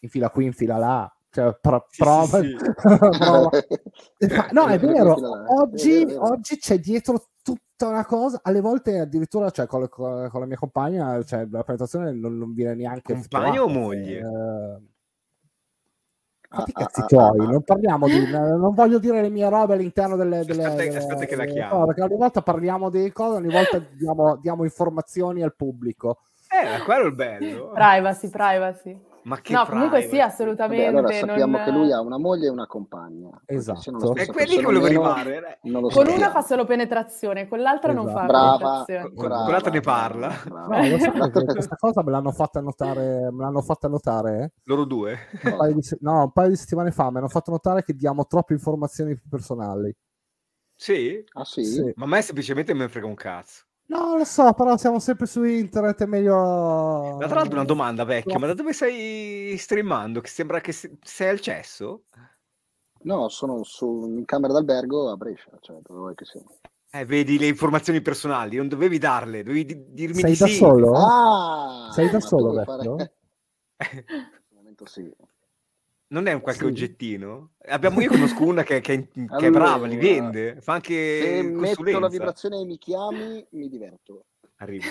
infila qui, infila là, cioè pro- Sì, prova, sì, sì. prova. Ma- No, è vero, eh. oggi, oggi c'è dietro tutta una cosa, alle volte addirittura cioè, con, con- con la mia compagna cioè, la penetrazione non, non viene neanche Compagna o effettuata, moglie? eh, Fatti Ah, cazzi ah, tuoi, ah, ah. non parliamo di. Non voglio dire le mie robe all'interno delle. delle, Aspetta- delle- aspetta che la delle chiamo. cose, perché ogni volta parliamo di cose, ogni volta diamo, diamo informazioni al pubblico. Eh, quello è il bello. Privacy, privacy. Ma che No, comunque sì, privacy. Vabbè, assolutamente. allora sappiamo non- che lui ha una moglie e una compagna. Esatto. È quelli che volevo arrivare. Non lo Con una sappiamo. fa solo penetrazione, con l'altra non fa Esatto. Brava, penetrazione. Con- brava, con l'altra ne parla. brava. No, che questa cosa me l'hanno fatta notare, me l'hanno fatta notare Loro due. un paio, di, no, un paio di settimane fa. Mi hanno fatto notare che diamo troppe informazioni più personali. Sì? Ah sì? Sì. Ma a me semplicemente me ne frega un cazzo. No, lo so, però siamo sempre su internet, è meglio. Ma tra l'altro una domanda vecchia, ma da dove stai streamando? Che sembra che se- sei al cesso? No, sono su, in camera d'albergo a Brescia, cioè dove vuoi che sia. Eh, vedi le informazioni personali, non dovevi darle, dovevi di- dirmi Sei di da sì. solo? Ah! Sei da solo, vecchio? fare- sì. Non è un qualche Sì. oggettino? Abbiamo, io conosco una che, che è, che è brava, li vende, fa anche Se metto la consulenza. vibrazione e mi chiami, mi diverto. Arriva.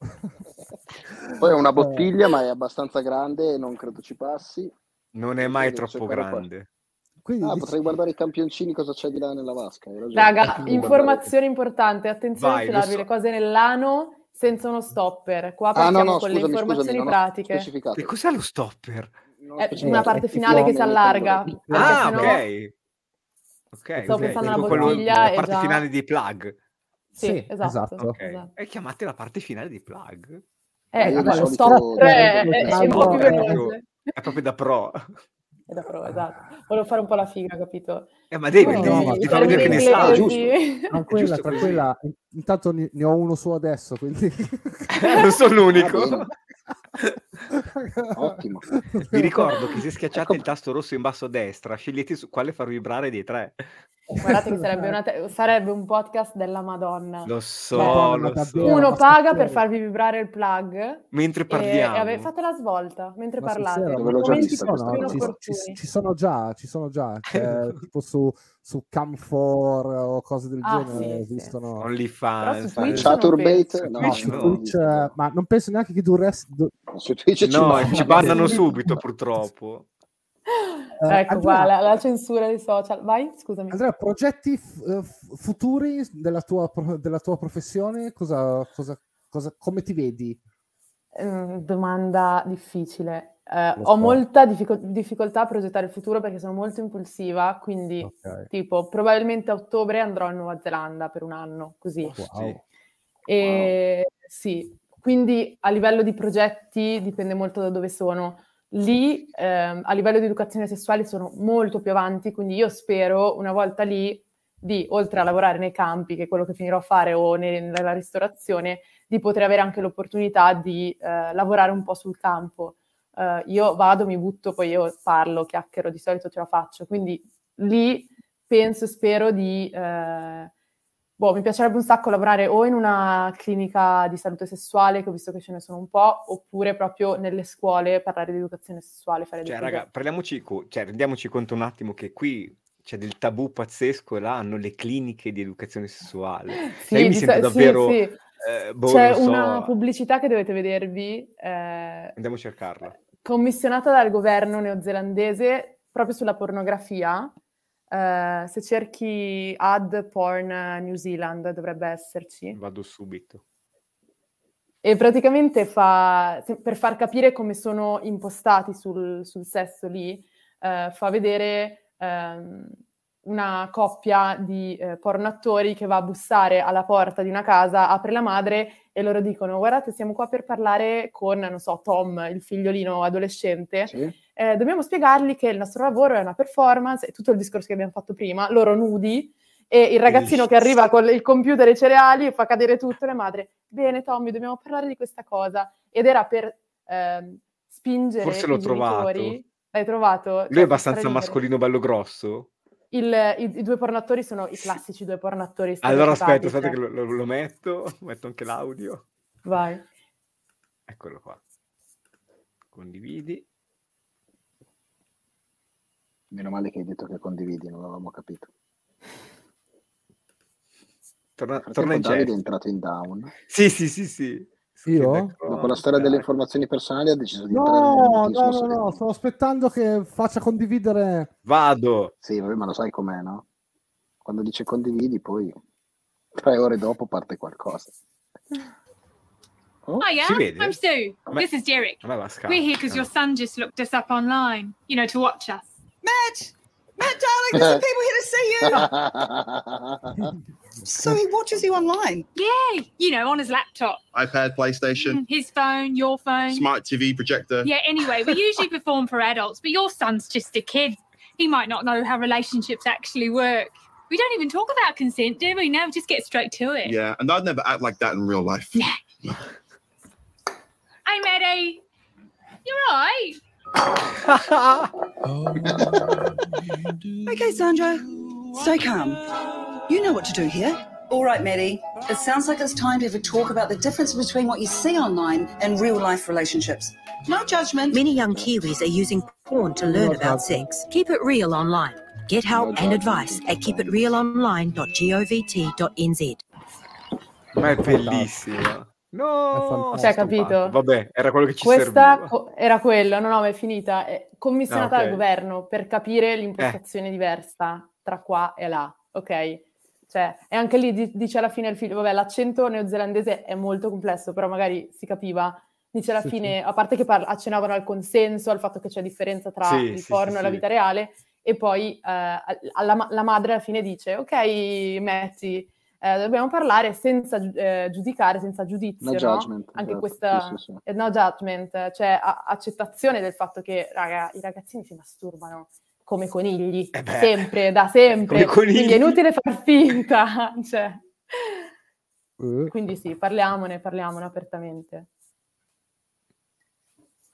Poi è una bottiglia, ma è abbastanza grande e non credo ci passi. Non è mai troppo qua. grande. Quindi Ah, dici- potrei guardare i campioncini cosa c'è di là nella vasca. Raga, Guardare- informazione importante, attenzione Vai, a filarvi so. le cose nell'ano senza uno stopper. Qua Ah, partiamo no, no, con scusami, le informazioni scusami, pratiche. specificato. E cos'è lo stopper? È specificato. una Eh, parte finale che si allarga. Ah, sennò- ok. Ok, Stavo ok, pensando alla quello- bottiglia la parte già- finale di plug. Sì, Sì, esatto. esatto. Ok. esatto. E chiamate la parte finale di plug. Eh, io di vabbè, lo solito- stopper è, Eh, è- è proprio da pro. è da prova, esatto. Volevo fare un po' la figa, capito? Eh, ma No, devi- no, ti fa vedere che ne sa. Tranquilla, giusto tranquilla. In- Intanto ne, ne ho uno su adesso, quindi... non sono l'unico. Ottimo. Vi ricordo che se schiacciate Ecco- il tasto rosso in basso a destra, scegliete su quale far vibrare dei tre. Guardate che sarebbe, una te- sarebbe un podcast della Madonna. Lo so, Madonna, lo so. Uno paga per farvi vibrare il plug Mentre e, parliamo. e ave- fate la svolta mentre Ma parlate. sincero, questa cosa. ci, ci- ci sono già, ci sono già, cioè, tipo su, su Camfor o cose del Ah, genere sì, sì. esistono. Però OnlyFans. su Twitch Chaturbate? non No, No, no. Twitch, eh, ma non penso neanche che duresse. Su Twitch ci No, bannano. ci bannano subito purtroppo. eh, Ecco qua, la, la censura dei social. Vai, scusami. Andrea, progetti f- eh, futuri della tua, della tua professione? Cosa, cosa, cosa- come ti vedi? Mm, domanda difficile. Eh, ho so. molta diffico- difficoltà a progettare il futuro perché sono molto impulsiva, quindi Ok. tipo probabilmente a ottobre andrò in Nuova Zelanda per un anno, così. Wow. E sì, quindi a livello di progetti dipende molto da dove sono. Lì, ehm, a livello di educazione sessuale, sono molto più avanti, quindi io spero una volta lì di, oltre a lavorare nei campi, che è quello che finirò a fare, o ne- nella ristorazione, di poter avere anche l'opportunità di eh, lavorare un po' sul campo. Eh, io vado, mi butto, poi io parlo, chiacchiero, di solito ce la faccio. Quindi lì penso e spero di... eh, boh, mi piacerebbe un sacco lavorare o in una clinica di salute sessuale, che ho visto che ce ne sono un po', oppure proprio nelle scuole parlare di educazione sessuale, fare Cioè, raga, parliamoci, cioè, rendiamoci conto un attimo che qui c'è del tabù pazzesco e là hanno le cliniche di educazione sessuale. Sì, Cioè, io mi sento so- sì, davvero... sì. eh, boh, C'è so, una pubblicità che dovete vedervi, eh, Andiamo a cercarla. commissionata dal governo neozelandese proprio sulla pornografia. Eh, se cerchi ad porn New Zealand dovrebbe esserci. Vado subito. E praticamente fa, per far capire come sono impostati sul, sul sesso lì, eh, fa vedere ehm, una coppia di eh, pornoattori che va a bussare alla porta di una casa, apre la madre e loro dicono guardate siamo qua per parlare con, non so, Tom, il figliolino adolescente, Sì? eh, dobbiamo spiegargli che il nostro lavoro è una performance, è tutto il discorso che abbiamo fatto prima, loro nudi, e il ragazzino che arriva con il computer e i cereali fa cadere tutto, la madre, bene Tommy, dobbiamo parlare di questa cosa. Ed era per ehm, spingere Forse l'ho i genitori. trovato. L'hai trovato? Lui Cioè, è abbastanza mascolino, bello grosso. Il- i, i due pornatori sono i classici due pornatori Allora aspetta, aspetta che cioè. lo, lo- lo metto, metto anche l'audio. Vai. Eccolo qua. Condividi. Meno male che hai detto che condividi, non avevamo capito. Torna, torna in Davide è entrato in down. Sì, sì, sì, sì. Io? Dopo la storia delle informazioni personali ha deciso di No, no, no, no, sto aspettando che faccia condividere. Vado. Sì, vabbè, ma lo sai com'è, no? Quando dice condividi, poi tre ore dopo parte qualcosa. Oh, Hiya? I'm Sue. Ma- This is Derek. We're here because your son just looked us up online, you know, to watch us. Matt! Matt, darling, there's some people here to see you. so he watches you online. Yeah, you know, on his laptop, iPad, PlayStation, mm, his phone, your phone. smart TV, projector. Yeah, anyway, we usually perform for adults, but your son's just a kid. He might not know how relationships actually work. We don't even talk about consent, do we? Now we just get straight to it. Yeah, and I'd never act like that in real life. Yeah. Hey, Maddie. You're right. Okay, Sandra, stay calm. You know what to do here. All right, Maddie. It sounds like it's time to have a talk about the difference between what you see online and real life relationships. No judgment. Many young Kiwis are using porn to learn about sex. Keep it real online. Get help and advice at keepitrealonline.govt.nz. Ma è bellissima. No, Cioè, capito? Vabbè, era quello che ci Questa serviva. co- era quello, no, no, ma è finita. È commissionata Ah, ok. dal governo per capire Eh. l'impostazione diversa tra qua e là, ok? Cioè, e anche lì di- dice alla fine il figlio, vabbè, l'accento neozelandese è molto complesso, però magari si capiva. Dice alla Sì, fine, a parte che parla- accennavano al consenso, al fatto che c'è differenza tra Sì, il sì, porno sì, e la sì. vita reale, e poi eh, alla la madre alla fine dice, ok, Matty, eh, dobbiamo parlare senza eh, giudicare, senza giudizio, No no? judgment, Anche esatto, questa sì, sì, sì. eh, no judgment, cioè a- accettazione del fatto che raga, i ragazzini si masturbano come conigli, Eh sempre, da sempre, quindi è inutile far finta, cioè. Eh, Quindi sì, parliamone, parliamone apertamente.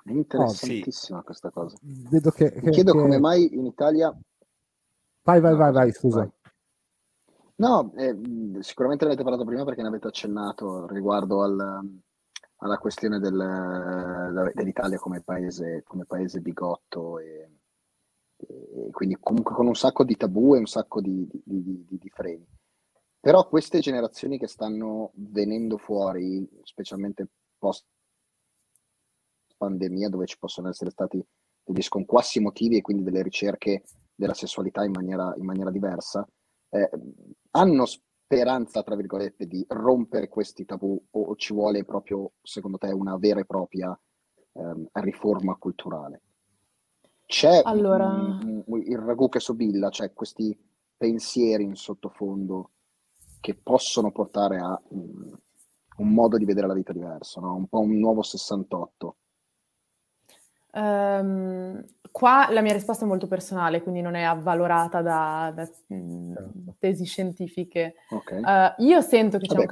È interessantissima questa cosa. vedo che, Mi che- chiedo che- come mai in Italia... Vai, vai, vai, vai, scusa. vai. No, eh, sicuramente ne avete parlato prima perché ne avete accennato riguardo al- alla questione del- dell'Italia come paese, come paese bigotto e, e quindi comunque con un sacco di tabù e un sacco di, di- di- di- freni. Però queste generazioni che stanno venendo fuori, specialmente post pandemia, dove ci possono essere stati degli sconquassi emotivi e quindi delle ricerche della sessualità in maniera, in maniera diversa, eh, hanno speranza, tra virgolette, di rompere questi tabù o ci vuole proprio, secondo te, una vera e propria ehm, riforma culturale? C'è Allora- mm, mm, il ragù che sobilla, cioè questi pensieri in sottofondo che possono portare a mm, un modo di vedere la vita diverso, no? un po' un nuovo 68. Ehm, qua la mia risposta è molto personale, quindi non è avvalorata da, da, mh, Certo. tesi scientifiche. Ok? Eh, io sento che c'è Vabbè,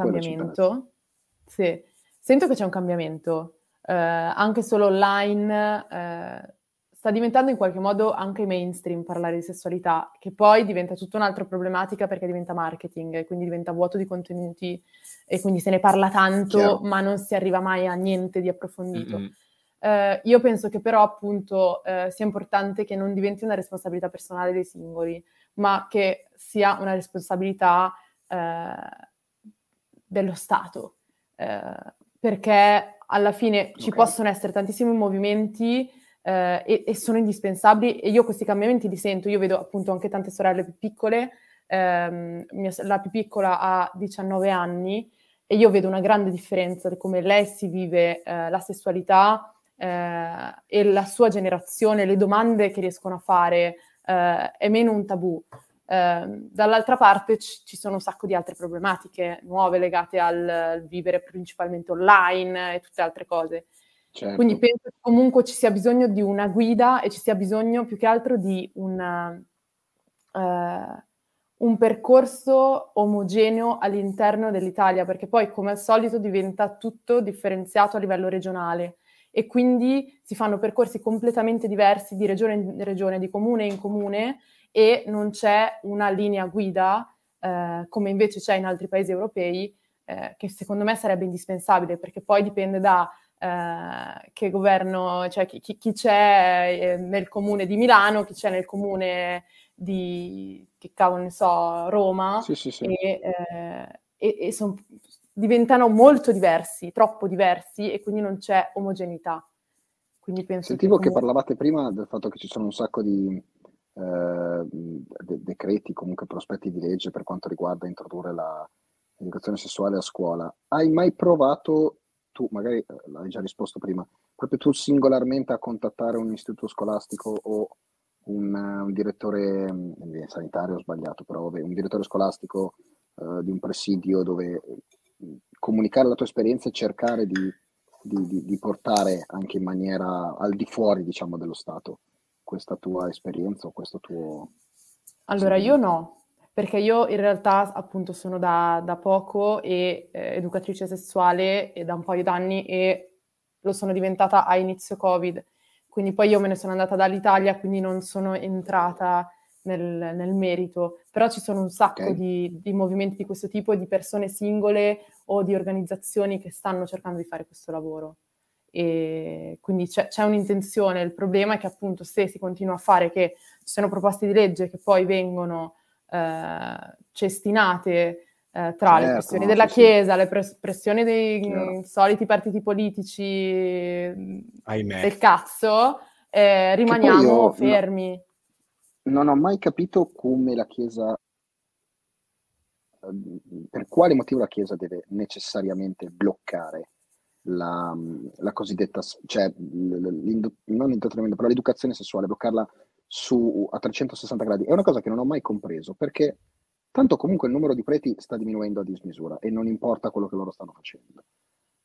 sì, sento che c'è un cambiamento, eh, anche solo online, eh, sta diventando in qualche modo anche mainstream parlare di sessualità, che poi diventa tutta un'altra problematica perché diventa marketing, e quindi diventa vuoto di contenuti e quindi se ne parla tanto, Chiaro. ma non si arriva mai a niente di approfondito. Mm-mm. Eh, io penso che però appunto eh, sia importante che non diventi una responsabilità personale dei singoli, ma che sia una responsabilità eh, dello Stato, eh, perché alla fine ci Ok. possono essere tantissimi movimenti eh, e, e sono indispensabili. E io questi cambiamenti li sento, io vedo appunto anche tante sorelle più piccole, ehm, mia la più piccola ha 19 anni e io vedo una grande differenza di come lei si vive eh, la sessualità eh, e la sua generazione, le domande che riescono a fare, eh, è meno un tabù. Eh, dall'altra parte ci, ci sono un sacco di altre problematiche nuove legate al, al vivere principalmente online e tutte altre cose. Certo. Quindi penso che comunque ci sia bisogno di una guida e ci sia bisogno più che altro di una, eh, un percorso omogeneo all'interno dell'Italia, perché poi come al solito diventa tutto differenziato a livello regionale e quindi si fanno percorsi completamente diversi di regione in regione, di comune in comune e non c'è una linea guida eh, come invece c'è in altri paesi europei, eh, che secondo me sarebbe indispensabile, perché poi dipende da eh, che governo, cioè chi, chi- c'è eh, nel comune di Milano, chi c'è nel comune di, che cavolo ne so, Roma, Sì, sì, sì. e, eh, e- e son- diventano molto diversi, troppo diversi, e quindi non c'è omogeneità. Quindi penso Sentivo che comunque- parlavate prima del fatto che ci sono un sacco di eh, de- decreti, comunque prospetti di legge per quanto riguarda introdurre la- l'educazione sessuale a scuola. Hai mai provato, tu magari eh, l'hai già risposto prima, proprio tu singolarmente a contattare un istituto scolastico o un, eh, un direttore mh, sanitario, ho sbagliato, però vabbè, un direttore scolastico eh, di un presidio dove comunicare la tua esperienza e cercare di di, di- di portare anche in maniera al di fuori, diciamo, dello Stato questa tua esperienza o questo tuo... Allora, io no, perché io in realtà appunto sono da, da poco e, eh, educatrice sessuale e da un paio d'anni e lo sono diventata a inizio Covid. Quindi poi io me ne sono andata dall'Italia, quindi non sono entrata nel, nel merito. Però ci sono un sacco Ok. di, di movimenti di questo tipo, di persone singole o di organizzazioni che stanno cercando di fare questo lavoro. E quindi c'è, c'è un'intenzione, il problema è che appunto se si continua a fare che ci sono proposte di legge che poi vengono eh, cestinate eh, tra le Certo, pressioni no, della sì. Chiesa, le pres- pressioni dei mm, soliti partiti politici mm, Ahimè. del cazzo, eh, rimaniamo io no- fermi. Non ho mai capito come la Chiesa, ehm, per quale motivo la Chiesa deve necessariamente bloccare la, la cosiddetta, cioè non l'indottrinamento, però l'educazione sessuale, bloccarla su, a 360 gradi. È una cosa che non ho mai compreso, perché Tanto comunque il numero di preti sta diminuendo a dismisura e non importa quello che loro stanno facendo.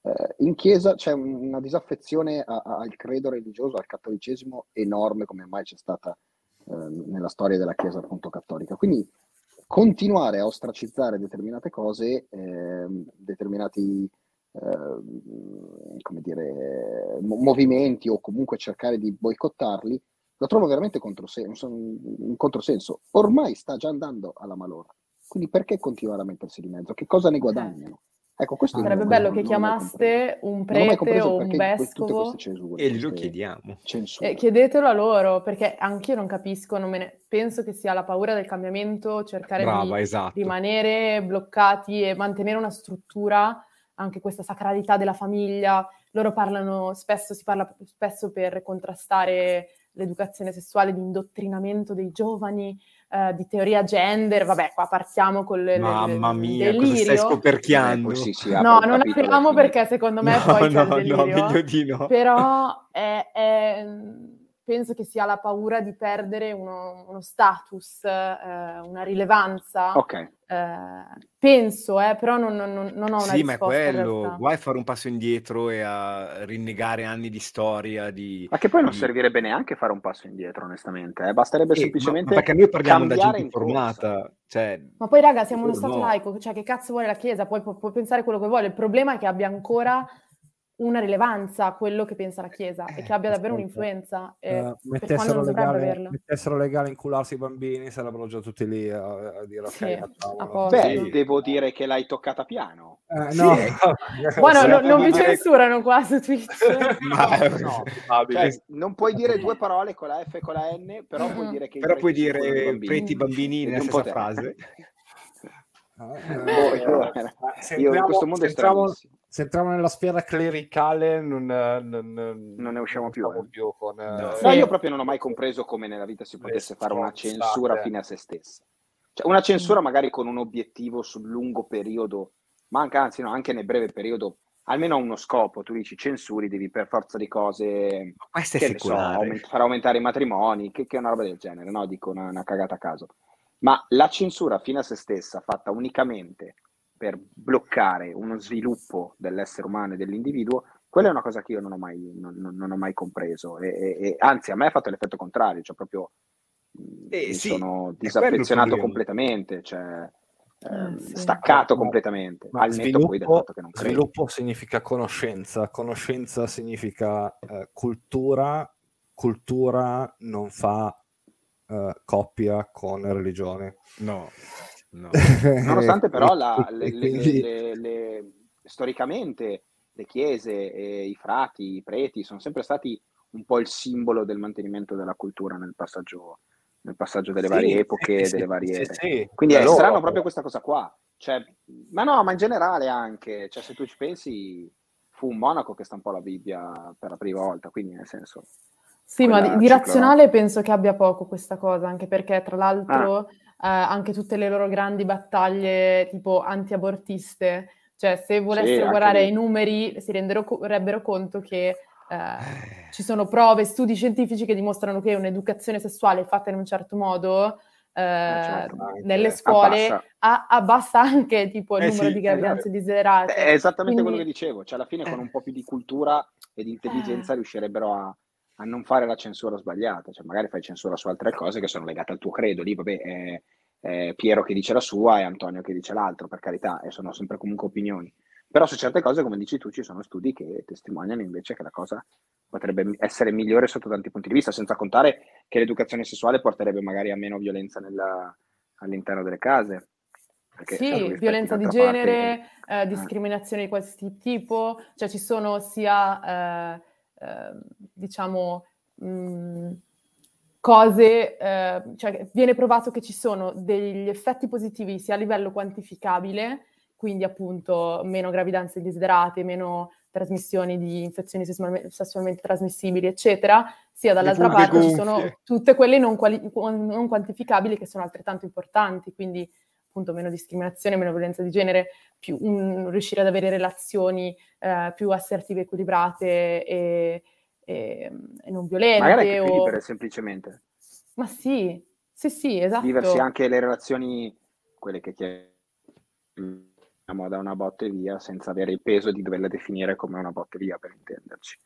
Eh, in chiesa c'è una disaffezione a- a- al credo religioso, al cattolicesimo enorme come mai c'è stata nella storia della chiesa appunto cattolica. Quindi continuare a ostracizzare determinate cose, ehm, determinati ehm, come dire, mo- movimenti o comunque cercare di boicottarli, lo trovo veramente controsenso, un controsenso. Ormai sta già andando alla malora. Quindi perché continuare a mettersi di mezzo? Che cosa ne guadagnano? Ecco, questo Sarebbe non- bello non- che non chiamaste un prete o un vescovo E glielo chiediamo. e chiedetelo a loro, perché anch'io non capisco, non me ne- penso che sia la paura del cambiamento, cercare Brava, di esatto. rimanere bloccati e mantenere una struttura, anche questa sacralità della famiglia. Loro parlano spesso, si parla spesso per contrastare l'educazione sessuale, di indottrinamento dei giovani, eh, di teoria gender. Vabbè, qua partiamo con le, le- Mamma il mia, cosa stai delirio. scoperchiando? Poi sì, No, non apriamo perché secondo me No, poi c'è il no, no, delirio. meglio di no. Però è- è- penso che sia la paura di perdere uno, uno status, eh, una rilevanza. Ok, Eh, penso, eh, però non, non- non- ho una Sì, ma è risposta in quello. Guai a fare un passo indietro e a rinnegare anni di storia, di... ma che poi non di- servirebbe neanche fare un passo indietro, onestamente. eh. Basterebbe Eh, ma- semplicemente ma perché noi parliamo da gente in informata. Cioè, Ma poi, raga, siamo uno Stato no. laico, cioè che cazzo vuole la Chiesa? Poi può, può pensare quello che vuole. Il problema è che abbia ancora una rilevanza quello che pensa la Chiesa e che abbia davvero aspetta. un'influenza, eh, Eh, mettessero, legale, mettessero legale incularsi i bambini, sarebbero già tutti lì a, a dire ok, Sì, a facciamolo. posto. Beh, Sì. devo dire che l'hai toccata piano. Eh, no. Sì, no- non vi censurano qua su Twitch. Ma No, probabile. Cioè, non puoi dire due parole con la F e con la N, però puoi Mm. dire che Però puoi dire bambini. preti bambini Ed nella un stessa po' te. frase. Eh, Boh, io- in questo mondo è stranissimo. Se entriamo nella sfera clericale non, non, Non ne usciamo più, eh. più con, eh, No. No, Sì. io proprio non ho mai compreso come nella vita si Le potesse fare una censura fine a se stessa. Cioè, una censura magari con un obiettivo sul lungo periodo, ma anche, anzi, no, anche nel breve periodo, almeno ha uno scopo. Tu dici censuri, devi per forza di cose, Ma Questo è che ne so, aument- far aumentare i matrimoni, che, che è una roba del genere, no? Dico una, una cagata a caso. Ma la censura fine a se stessa, fatta unicamente per bloccare uno sviluppo dell'essere umano e dell'individuo, quella è una cosa che io non ho mai, non, non- ho mai compreso. E, e- e anzi, a me ha fatto l'effetto contrario, cioè proprio mh, Eh, mi sì, sono disaffezionato completamente, cioè ehm, sì. staccato Ma- completamente, ma al netto poi del sviluppo, fatto che non credo. sviluppo significa conoscenza, conoscenza significa eh, cultura, cultura non fa eh, coppia con religione. No, no. Nonostante però la- le- le- le- le- storicamente le chiese, e i frati, i preti sono sempre stati un po' il simbolo del mantenimento della cultura nel passaggio, nel passaggio delle Sì, varie epoche, sì, delle varie... sì, sì. Quindi è strano proprio questa cosa qua. Cioè, ma no, ma in generale anche, cioè, se tu ci pensi, fu un monaco che stampò la Bibbia per la prima volta, quindi nel senso... Sì, ma di, di razionale penso che abbia poco questa cosa, anche perché tra l'altro eh, anche tutte le loro grandi battaglie tipo anti-abortiste, cioè se volessero anche guardare lì. i numeri si rendebbero conto che eh, ci sono prove, studi scientifici che dimostrano che un'educazione sessuale fatta in un certo modo eh, certo. nelle scuole Abbassa. a- abbassa anche tipo il Eh numero sì, di gravidanze desiderate. È esattamente quello Quindi- che dicevo, cioè alla fine con un po' più di cultura e di intelligenza Eh. riuscirebbero a, a non fare la censura sbagliata, cioè magari fai censura su altre cose che sono legate al tuo credo, lì vabbè è, è Piero che dice la sua e Antonio che dice l'altro, per carità, e sono sempre comunque opinioni. Però su certe cose, come dici tu, ci sono studi che testimoniano invece che la cosa potrebbe essere migliore sotto tanti punti di vista, senza contare che l'educazione sessuale porterebbe magari a meno violenza nella- all'interno delle case. Perché, Sì, certo, violenza di d'altra parte- genere, eh, discriminazione di qualsiasi tipo, cioè ci sono sia, eh, eh, diciamo, mh, cose, eh, cioè viene provato che ci sono degli effetti positivi sia a livello quantificabile, quindi appunto meno gravidanze indesiderate, meno trasmissioni di infezioni sessualme- sessualmente trasmissibili, eccetera, sia dall'altra parte ci gonfie. sono tutte quelle non, quali- non quantificabili che sono altrettanto importanti, quindi appunto meno discriminazione, meno violenza di genere, più, un- riuscire ad avere relazioni eh, più assertive, equilibrate e, e- e non violente. Magari anche o- più libere semplicemente. Ma sì, sì, sì, esatto. Viversi anche le relazioni quelle che chiamiamo da una botte via senza avere il peso di doverla definire come una botte via per intenderci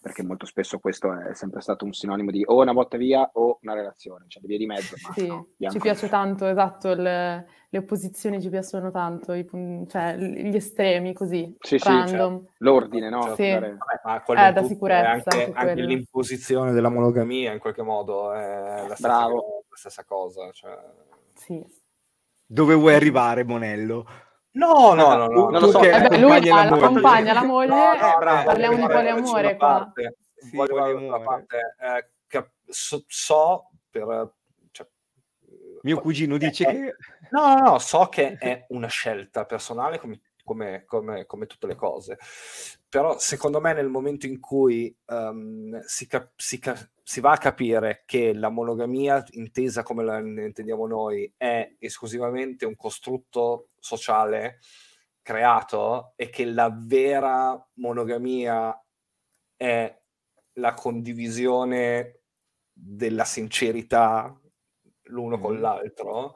perché molto spesso questo è sempre stato un sinonimo di o una botta via o una relazione, cioè le vie di mezzo. Ma sì, no, ci piace tanto, esatto, le, le, opposizioni ci piacciono tanto, i, cioè gli estremi così, sì, random. Sì, cioè, l'ordine, no? Sì. Vabbè, ma eh, da sicurezza. Anche, anche, anche l'imposizione della monogamia in qualche modo è la stessa, Bravo. Cosa, la stessa cosa. Cioè... Sì. Dove vuoi arrivare, Monello? No, no, no, no, non lo so. Eh beh, lui accompagna fa- accompagna la moglie, No, no, bravo, parliamo di poliamore qua. parte, Sì, poliamore. una parte, eh, cap- so, so per... Cioè, Mio cugino dice eh, che... No, no, no, so che è una scelta personale come, come- come- come tutte le cose, però secondo me nel momento in cui ehm, si, cap- si ca- si va a capire che la monogamia intesa come la intendiamo noi è esclusivamente un costrutto sociale creato e che la vera monogamia è la condivisione della sincerità l'uno con Mhm. l'altro,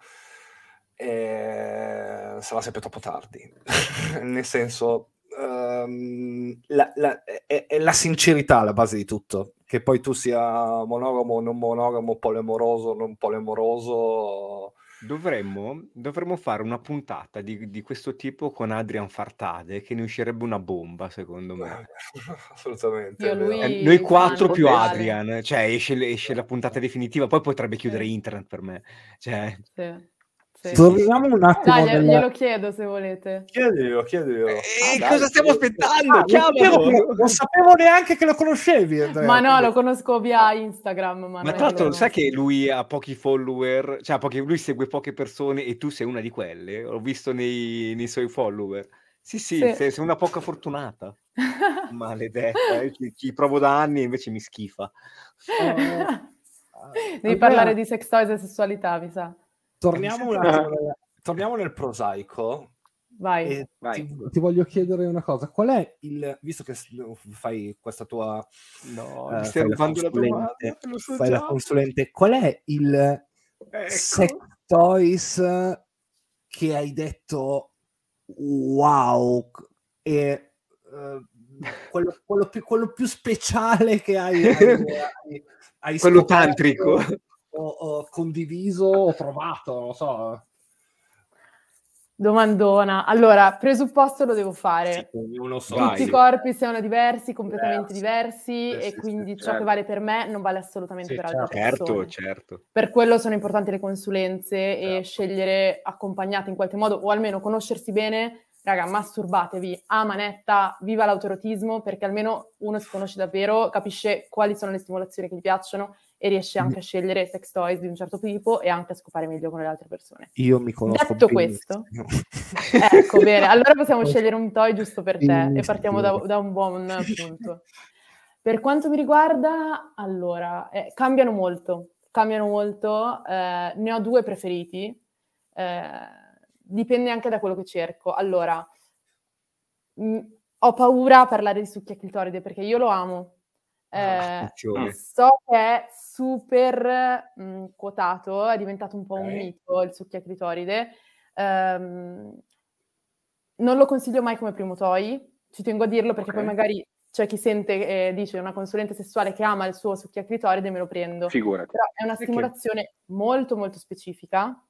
eh, sarà sempre troppo tardi. Nel senso, ehm, la, la- è, è la sincerità la base di tutto. Che poi tu sia monogamo, non monogamo, polemoroso, non polemoroso. Dovremmo, dovremmo fare una puntata di, di questo tipo con Adrian Fartade, che ne uscirebbe una bomba, secondo me. Assolutamente. Io è vero. lui- Eh, noi quattro più. Adrian, cioè esce, esce la puntata definitiva, poi potrebbe chiudere internet per me. Cioè, Sì, sì. Torniamo un attimo Dai, glielo- glielo chiedo se volete. Chiediglielo, chiediglielo. eh, dai, cosa stiamo sì. aspettando? Ah, non, sapevo Chiamalo! non sapevo neanche che lo conoscevi, Andrea. Ma no, lo conosco via Instagram. Ma, Ma tra l'altro, lo sai che lui ha pochi follower, cioè pochi- lui segue poche persone e tu sei una di quelle? L'ho visto nei, nei suoi follower. Sì, sì, Sì. Sei, sei una poca fortunata. Maledetta, eh, ci, ci provo da anni e invece mi schifa. Devi Andrea- parlare di sex toys e sessualità, mi sa. Torniamo un attimo nel, torniamo nel prosaico. Vai. Vai. ti, Ti voglio chiedere una cosa, qual è il, visto che fai questa tua No, eh, stai fai la domanda, so fai la consulente, qual è il Ecco. sex toys che hai detto wow e eh, quello, quello più, quello più speciale che hai, hai, hai- hai Quello scoperto tantrico. O, o condiviso o provato, non lo so. Domandona. Allora, presupposto lo devo fare. Sì, so. Vai. Tutti i corpi siano diversi, completamente Diversi. diversi, Sì, e quindi sì, ciò certo. che vale per me non vale assolutamente Sì, per altre Certo, persone. certo. Per quello sono importanti le consulenze e Certo. scegliere accompagnate in qualche modo, o almeno conoscersi bene. Raga, masturbatevi a manetta, viva l'autoerotismo, perché almeno uno si conosce davvero, capisce quali sono le stimolazioni che gli piacciono e riesce anche a scegliere sex toys di un certo tipo e anche a scopare meglio con le altre persone. Io mi conosco Detto benissimo. Ecco, bene, allora possiamo scegliere un toy giusto per te e partiamo da, da un buon punto. Per quanto mi riguarda, allora, eh, cambiano molto, cambiano molto, eh, ne ho due preferiti, eh, dipende anche da quello che cerco. Allora, mh, ho paura a parlare di succhia clitoride perché io lo amo. Ah, Eh, so che è super mh, quotato, è diventato un po' un Ok. mito il succhia clitoride. Ehm, non lo consiglio mai come primo toy, ci tengo a dirlo perché Ok. poi magari c'è chi sente e dice una consulente sessuale che ama il suo succhia clitoride me lo prendo. Figurati. Però è una stimolazione molto molto specifica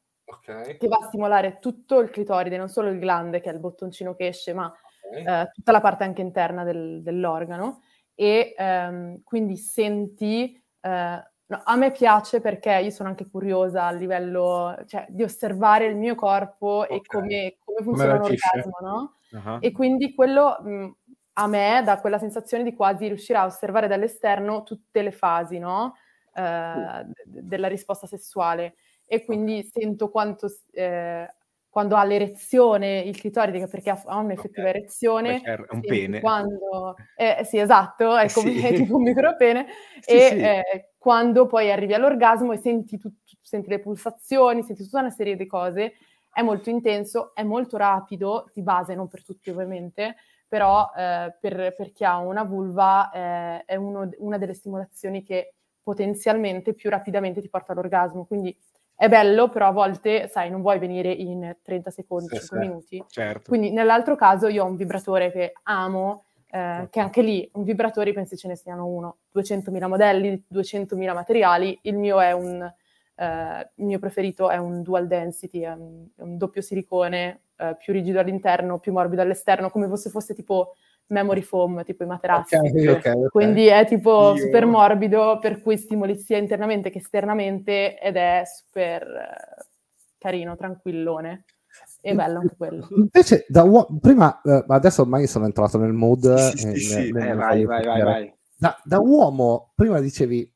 che va a stimolare tutto il clitoride, non solo il glande che è il bottoncino che esce, ma eh, tutta la parte anche interna del- dell'organo e ehm, quindi senti, eh, no, a me piace perché io sono anche curiosa a livello, cioè, di osservare il mio corpo e Ok. come, come funziona un reagisce? orgasmo, no? Ah. E quindi quello mh, a me dà quella sensazione di quasi riuscire a osservare dall'esterno tutte le fasi, no? Eh, de- della risposta sessuale. E quindi sento quanto, eh, quando ha l'erezione il clitoride, perché ha, un'effettiva Ok. erezione, Beh, certo, è un pene. Quando, eh, sì, esatto, è come Sì. tipo un micropene. Sì, e sì. eh, quando poi arrivi all'orgasmo e senti, tut- senti le pulsazioni, senti tutta una serie di cose, è molto intenso, è molto rapido, di base, non per tutti ovviamente, però eh, per, per chi ha una vulva eh, è uno- una delle stimolazioni che potenzialmente più rapidamente ti porta all'orgasmo, quindi è bello, però a volte, sai, non vuoi venire in 30 secondi, Sì, 5 sì, minuti. certo. Quindi nell'altro caso io ho un vibratore che amo, eh, che anche lì, un vibratore penso ce ne siano uno, 200.000 modelli, 200.000 materiali, il mio è un, eh, il mio preferito è un dual density, è un, è un doppio silicone, eh, più rigido all'interno, più morbido all'esterno, come se fosse tipo memory foam, tipo i materassi. Ok, ok, ok. Quindi è tipo Io- super morbido, per cui stimoli sia internamente che esternamente ed è super eh, carino, tranquillone. E bello anche quello. Invece, da uo- prima, eh, ma adesso ormai sono entrato nel mood. Sì, sì, e sì, ne- sì. ne- Eh, vai, vai, vai, vai. Da, da uomo, prima dicevi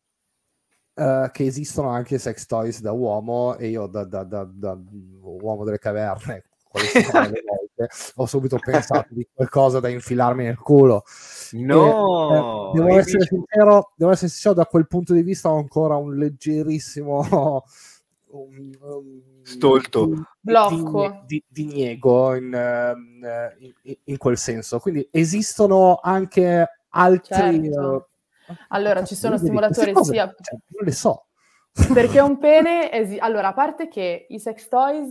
eh, che esistono anche sex toys da uomo, e io da, da- da- da uomo delle caverne, quali sono le ho subito pensato di qualcosa da infilarmi nel culo. No! Eh, devo, essere sincero, devo essere sincero, da quel punto di vista ho ancora un leggerissimo un- un- Stolto. di- Blocco. di, di niego in, ehm, eh, in- in quel senso. Quindi esistono anche altri. Certo. eh, Allora, ci sono stimolatori cose, sia- cioè, non le so. Perché un pene, esi- allora, a parte che i sex toys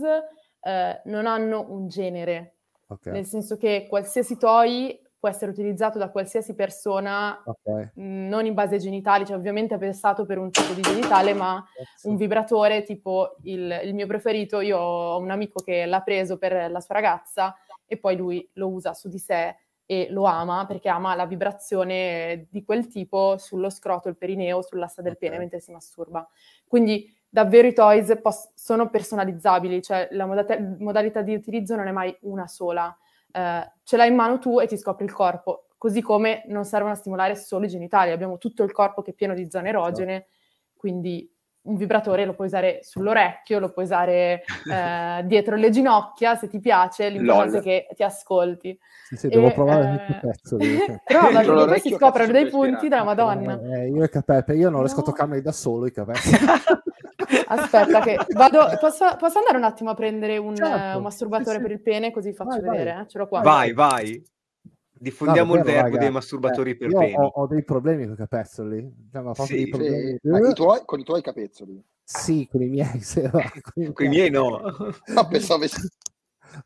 eh, non hanno un genere, Ok, nel senso che qualsiasi toy può essere utilizzato da qualsiasi persona, ok. mh, non in base ai genitali, cioè ovviamente è pensato per un tipo di genitale, ma un vibratore tipo il, il mio preferito, io ho un amico che l'ha preso per la sua ragazza e poi lui lo usa su di sé e lo ama perché ama la vibrazione di quel tipo sullo scroto, il perineo, sull'assa del pene mentre si masturba. Quindi davvero i toys pos- sono personalizzabili, cioè la modata- modalità di utilizzo non è mai una sola. Eh, ce l'hai in mano tu e ti scopri il corpo, così come non servono a stimolare solo i genitali, abbiamo tutto il corpo che è pieno di zone erogene, quindi un vibratore lo puoi usare sull'orecchio, lo puoi usare eh, dietro le ginocchia, se ti piace, l'importante è che ti ascolti. Sì, sì, devo E, provare eh, tutto pezzo. Prova, perché poi si scoprono dei punti della. Madonna. Eh, io e Capeppe, io non riesco a No. toccarmi da solo i capelli. Aspetta, che vado. Posso, posso andare un attimo a prendere un, Certo, eh, un masturbatore sì, sì. per il pene, così faccio Vai, vai. vedere? eh? Ce l'ho qua. Vai, vai. Diffondiamo No, il verbo raga. dei masturbatori Eh, per io peni. ho, ho dei problemi con i capezzoli. Proprio Sì, dei problemi. Sì, ma i tuoi- con i tuoi capezzoli. Sì, con i miei. sì, va, con i Con i miei no. No, pensavo.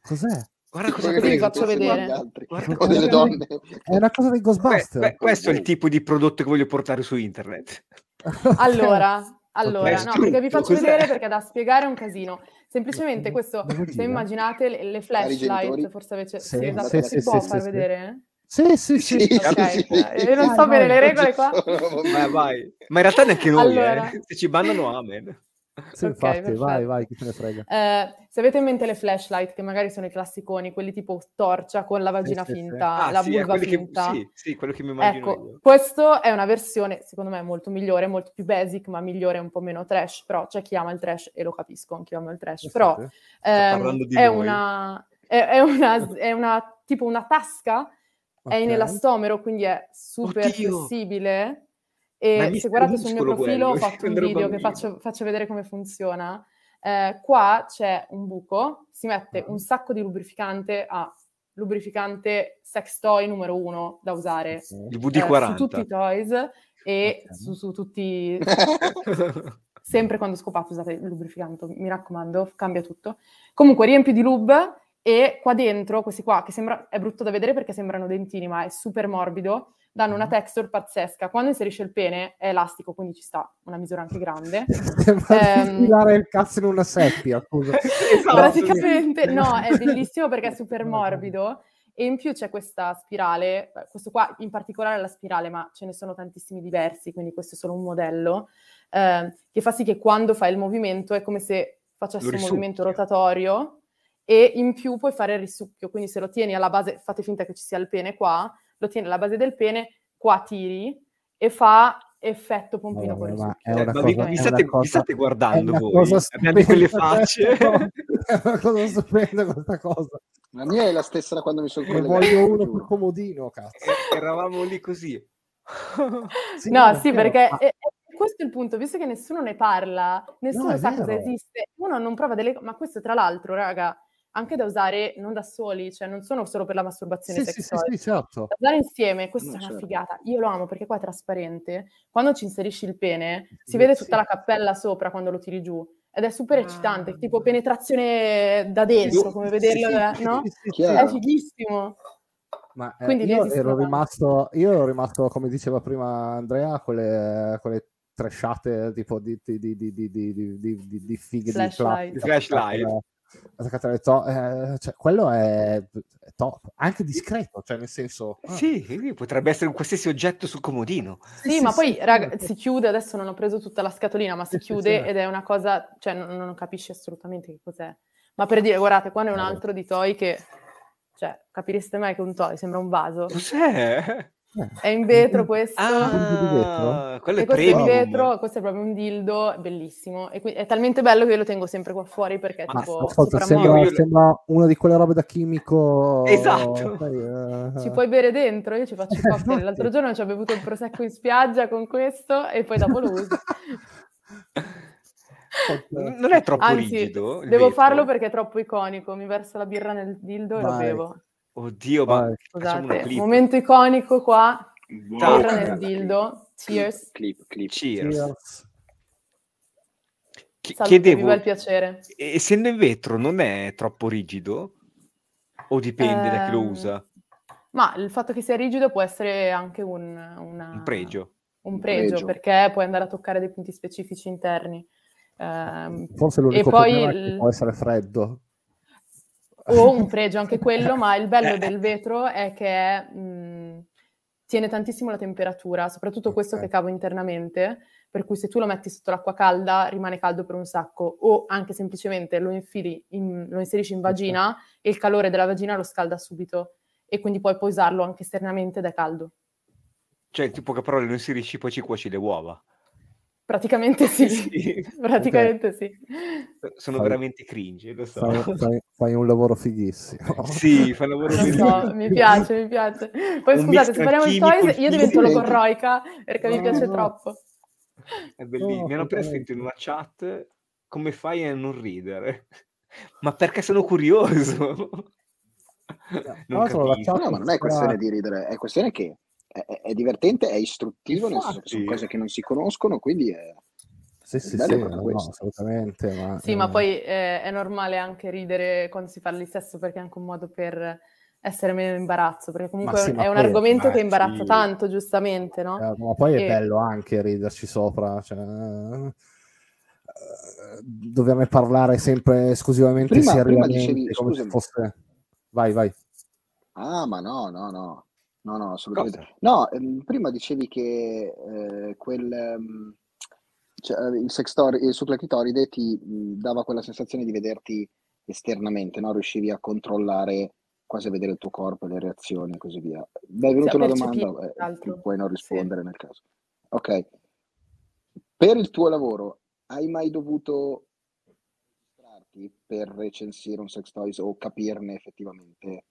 Cos'è? Guarda cosa vi faccio vedere. Guarda o delle donne. È una cosa dei Que- Ghostbuster. que- questo è il tipo di prodotto che voglio portare su internet. Allora, allora, no, perché vi faccio Cos'è? vedere perché da spiegare è un casino. Semplicemente questo, se immaginate le, le flashlight, forse invece Sì, sì, esatto, sì, si sì, può sì, far vedere? Sì, sì, sì. Sì, Ok, sì, sì. io non Vai, so bene le regole qua. Vai, vai. Ma in realtà neanche noi, Allora. eh. Se ci bannano, amen. Sì, Ok, infatti, vai, perfetto. vai, chi se ne frega. Eh, se avete in mente le flashlight, che magari sono i classiconi, quelli tipo torcia con la vagina sì, sì. finta, Ah, la sì, vulva quelli che, finta. sì, sì, quello che mi immagino Ecco, io. questo è una versione, secondo me, molto migliore, molto più basic, ma migliore un po' meno trash, però c'è chi ama il trash e lo capisco, anche io amo il trash, però Sì, sì. ehm, parlando di è, una, è, è una, è una, tipo una tasca, è in elastomero, quindi è super Oddio! flessibile, e se guardate sul mio profilo ho quello, fatto un video che faccio, faccio vedere come funziona. Eh, qua c'è un buco, si mette un sacco di lubrificante a lubrificante sex toy numero uno da usare Il eh, VD40. su tutti i toys e Ok. su, su tutti sempre quando scopate usate il lubrificante, mi raccomando, cambia tutto. Comunque riempio di lube e qua dentro, questi qua, che sembra, è brutto da vedere perché sembrano dentini, ma è super morbido, danno una texture pazzesca. Quando inserisce il pene è elastico, quindi ci sta una misura anche grande. Sembra Ehm, il cazzo in una seppia, scusa. Esatto. Praticamente no, è bellissimo perché è super morbido e in più c'è questa spirale, questo qua in particolare è la spirale, ma ce ne sono tantissimi diversi, quindi questo è solo un modello, eh, che fa sì che quando fai il movimento è come se facessi un movimento rotatorio e in più puoi fare il risucchio, quindi se lo tieni alla base, fate finta che ci sia il pene qua, lo tieni alla base del pene, qua tiri e fa effetto pompino con Vabbè, ma risucchio. è Eh, una ma vi, cosa- state, cosa- vi state È guardando voi? cosa Abbiate quelle facce. È una cosa stupenda questa cosa. La mia è la stessa da quando mi sono Ne collegato. voglio uno più comodino, cazzo. E- Eravamo lì così. Sì, No, sì, vero, perché ma- è- è questo è il punto, visto che nessuno ne parla, nessuno è sa cosa vero. esiste, uno non prova delle co- ma questo tra l'altro, raga, anche da usare non da soli, cioè non sono solo per la masturbazione sì, sessuale. Sì, sì, certo. Da usare insieme, questa no, è una certo. figata. Io lo amo perché qua è trasparente. Quando ci inserisci il pene, si vede tutta la cappella sopra quando lo tiri giù. Ed è super ah. eccitante, tipo penetrazione da dentro, come vederlo, eh, no? è fighissimo. Ma eh, io, ero rimasto, io, ero rimasto, come diceva prima Andrea, con le, con le trashate tipo di, di, di, di, di, di, di, di fighe Flashlight. di flashlight. Attaccate alle to- eh, cioè, quello è, top, anche discreto, cioè nel senso... ah, Sì, potrebbe essere un qualsiasi oggetto sul comodino. Sì, sì, ma sì, poi, sì, raga, sì. si chiude, adesso non ho preso tutta la scatolina, ma si chiude sì. ed è una cosa, cioè non, non capisci assolutamente che cos'è. Ma per dire, guardate, qua ne è un altro di toy che, cioè, capireste mai che è un toy, sembra un vaso. Cos'è? È in vetro questo. Ah, quello è questo è in premium. vetro, questo è proprio un dildo, è bellissimo. E qui- è talmente bello che io lo tengo sempre qua fuori perché è Ma Ma tipo ascolta, sembra. Io- sembra una di quelle robe da chimico. Esatto. sai, eh, Ci puoi bere dentro? Io ci faccio i cocktail. L'altro giorno ci ho bevuto un prosecco in spiaggia con questo e poi dopo lo uso. Non è troppo Anzi, rigido? il devo vetro? farlo perché è troppo iconico. Mi verso la birra nel dildo e lo Vai. bevo. Oddio, ma Vai. facciamo una Scusate, clip. momento iconico qua. Ciao. Birra Clip, nel dildo. Cheers. Clip, clip. Cheers. Cheers. Ch- Salute, chiedevo, viva il piacere. essendo in vetro, non è troppo rigido? O dipende da chi lo Ehm, usa? Ma il fatto che sia rigido può essere anche un, una- Un pregio. un pregio, pregio. perché puoi andare a toccare dei punti specifici interni. Ehm, Forse l'unico poi problema è che il- può essere freddo. O un pregio anche quello, ma il bello del vetro è che mh, tiene tantissimo la temperatura, soprattutto questo che cavo internamente, per cui se tu lo metti sotto l'acqua calda rimane caldo per un sacco, o anche semplicemente lo, infili in- lo inserisci in vagina e il calore della vagina lo scalda subito e quindi poi puoi usarlo anche esternamente è caldo. Cioè, tipo che però lo inserisci poi ci cuoci le uova. Praticamente sì, Sì. praticamente sì. Sono Fai- veramente cringe, lo so. Fai, fai- fai un lavoro fighissimo. Sì, fa un lavoro Lo bellissimo. so, mi piace, mi piace. Poi Un scusate, se parliamo di toys, io divento logorroica perché mi No, piace no. troppo. È bellissimo. No, Mi hanno appena scritto in una chat come fai a non ridere? Ma perché sono curioso. Non l'altro la chat- No, ma non è questione di ridere, è questione che è, è- è divertente, è istruttivo, nel senso che sono Infatti. cose che non si conoscono, quindi è... Sì, sì, sì, no, assolutamente. Ma, Sì, ma eh, poi eh, è normale anche ridere quando si parla di sesso perché è anche un modo per essere meno imbarazzo, perché comunque Ma sì, è ma un poi- argomento ma che imbarazza sì. tanto, giustamente, no? eh, ma poi è E- bello anche riderci sopra. Cioè, eh, doverne parlare sempre esclusivamente Prima- prima seriamente, dicevi- come se fosse... Vai, vai. Ah, ma no, no, no, no, no, assolutamente. Cosa? No, ehm, prima dicevi che eh, quel, ehm, cioè, il sextory, il suclaclitoride ti mh, dava quella sensazione di vederti esternamente, no? Riuscivi a controllare, quasi a vedere il tuo corpo, le reazioni e così via. Mi è venuta Sì, una domanda, eh, puoi non Sì. rispondere nel caso. Ok. Per il tuo lavoro, hai mai dovuto registrarti per recensire un sex toys o capirne effettivamente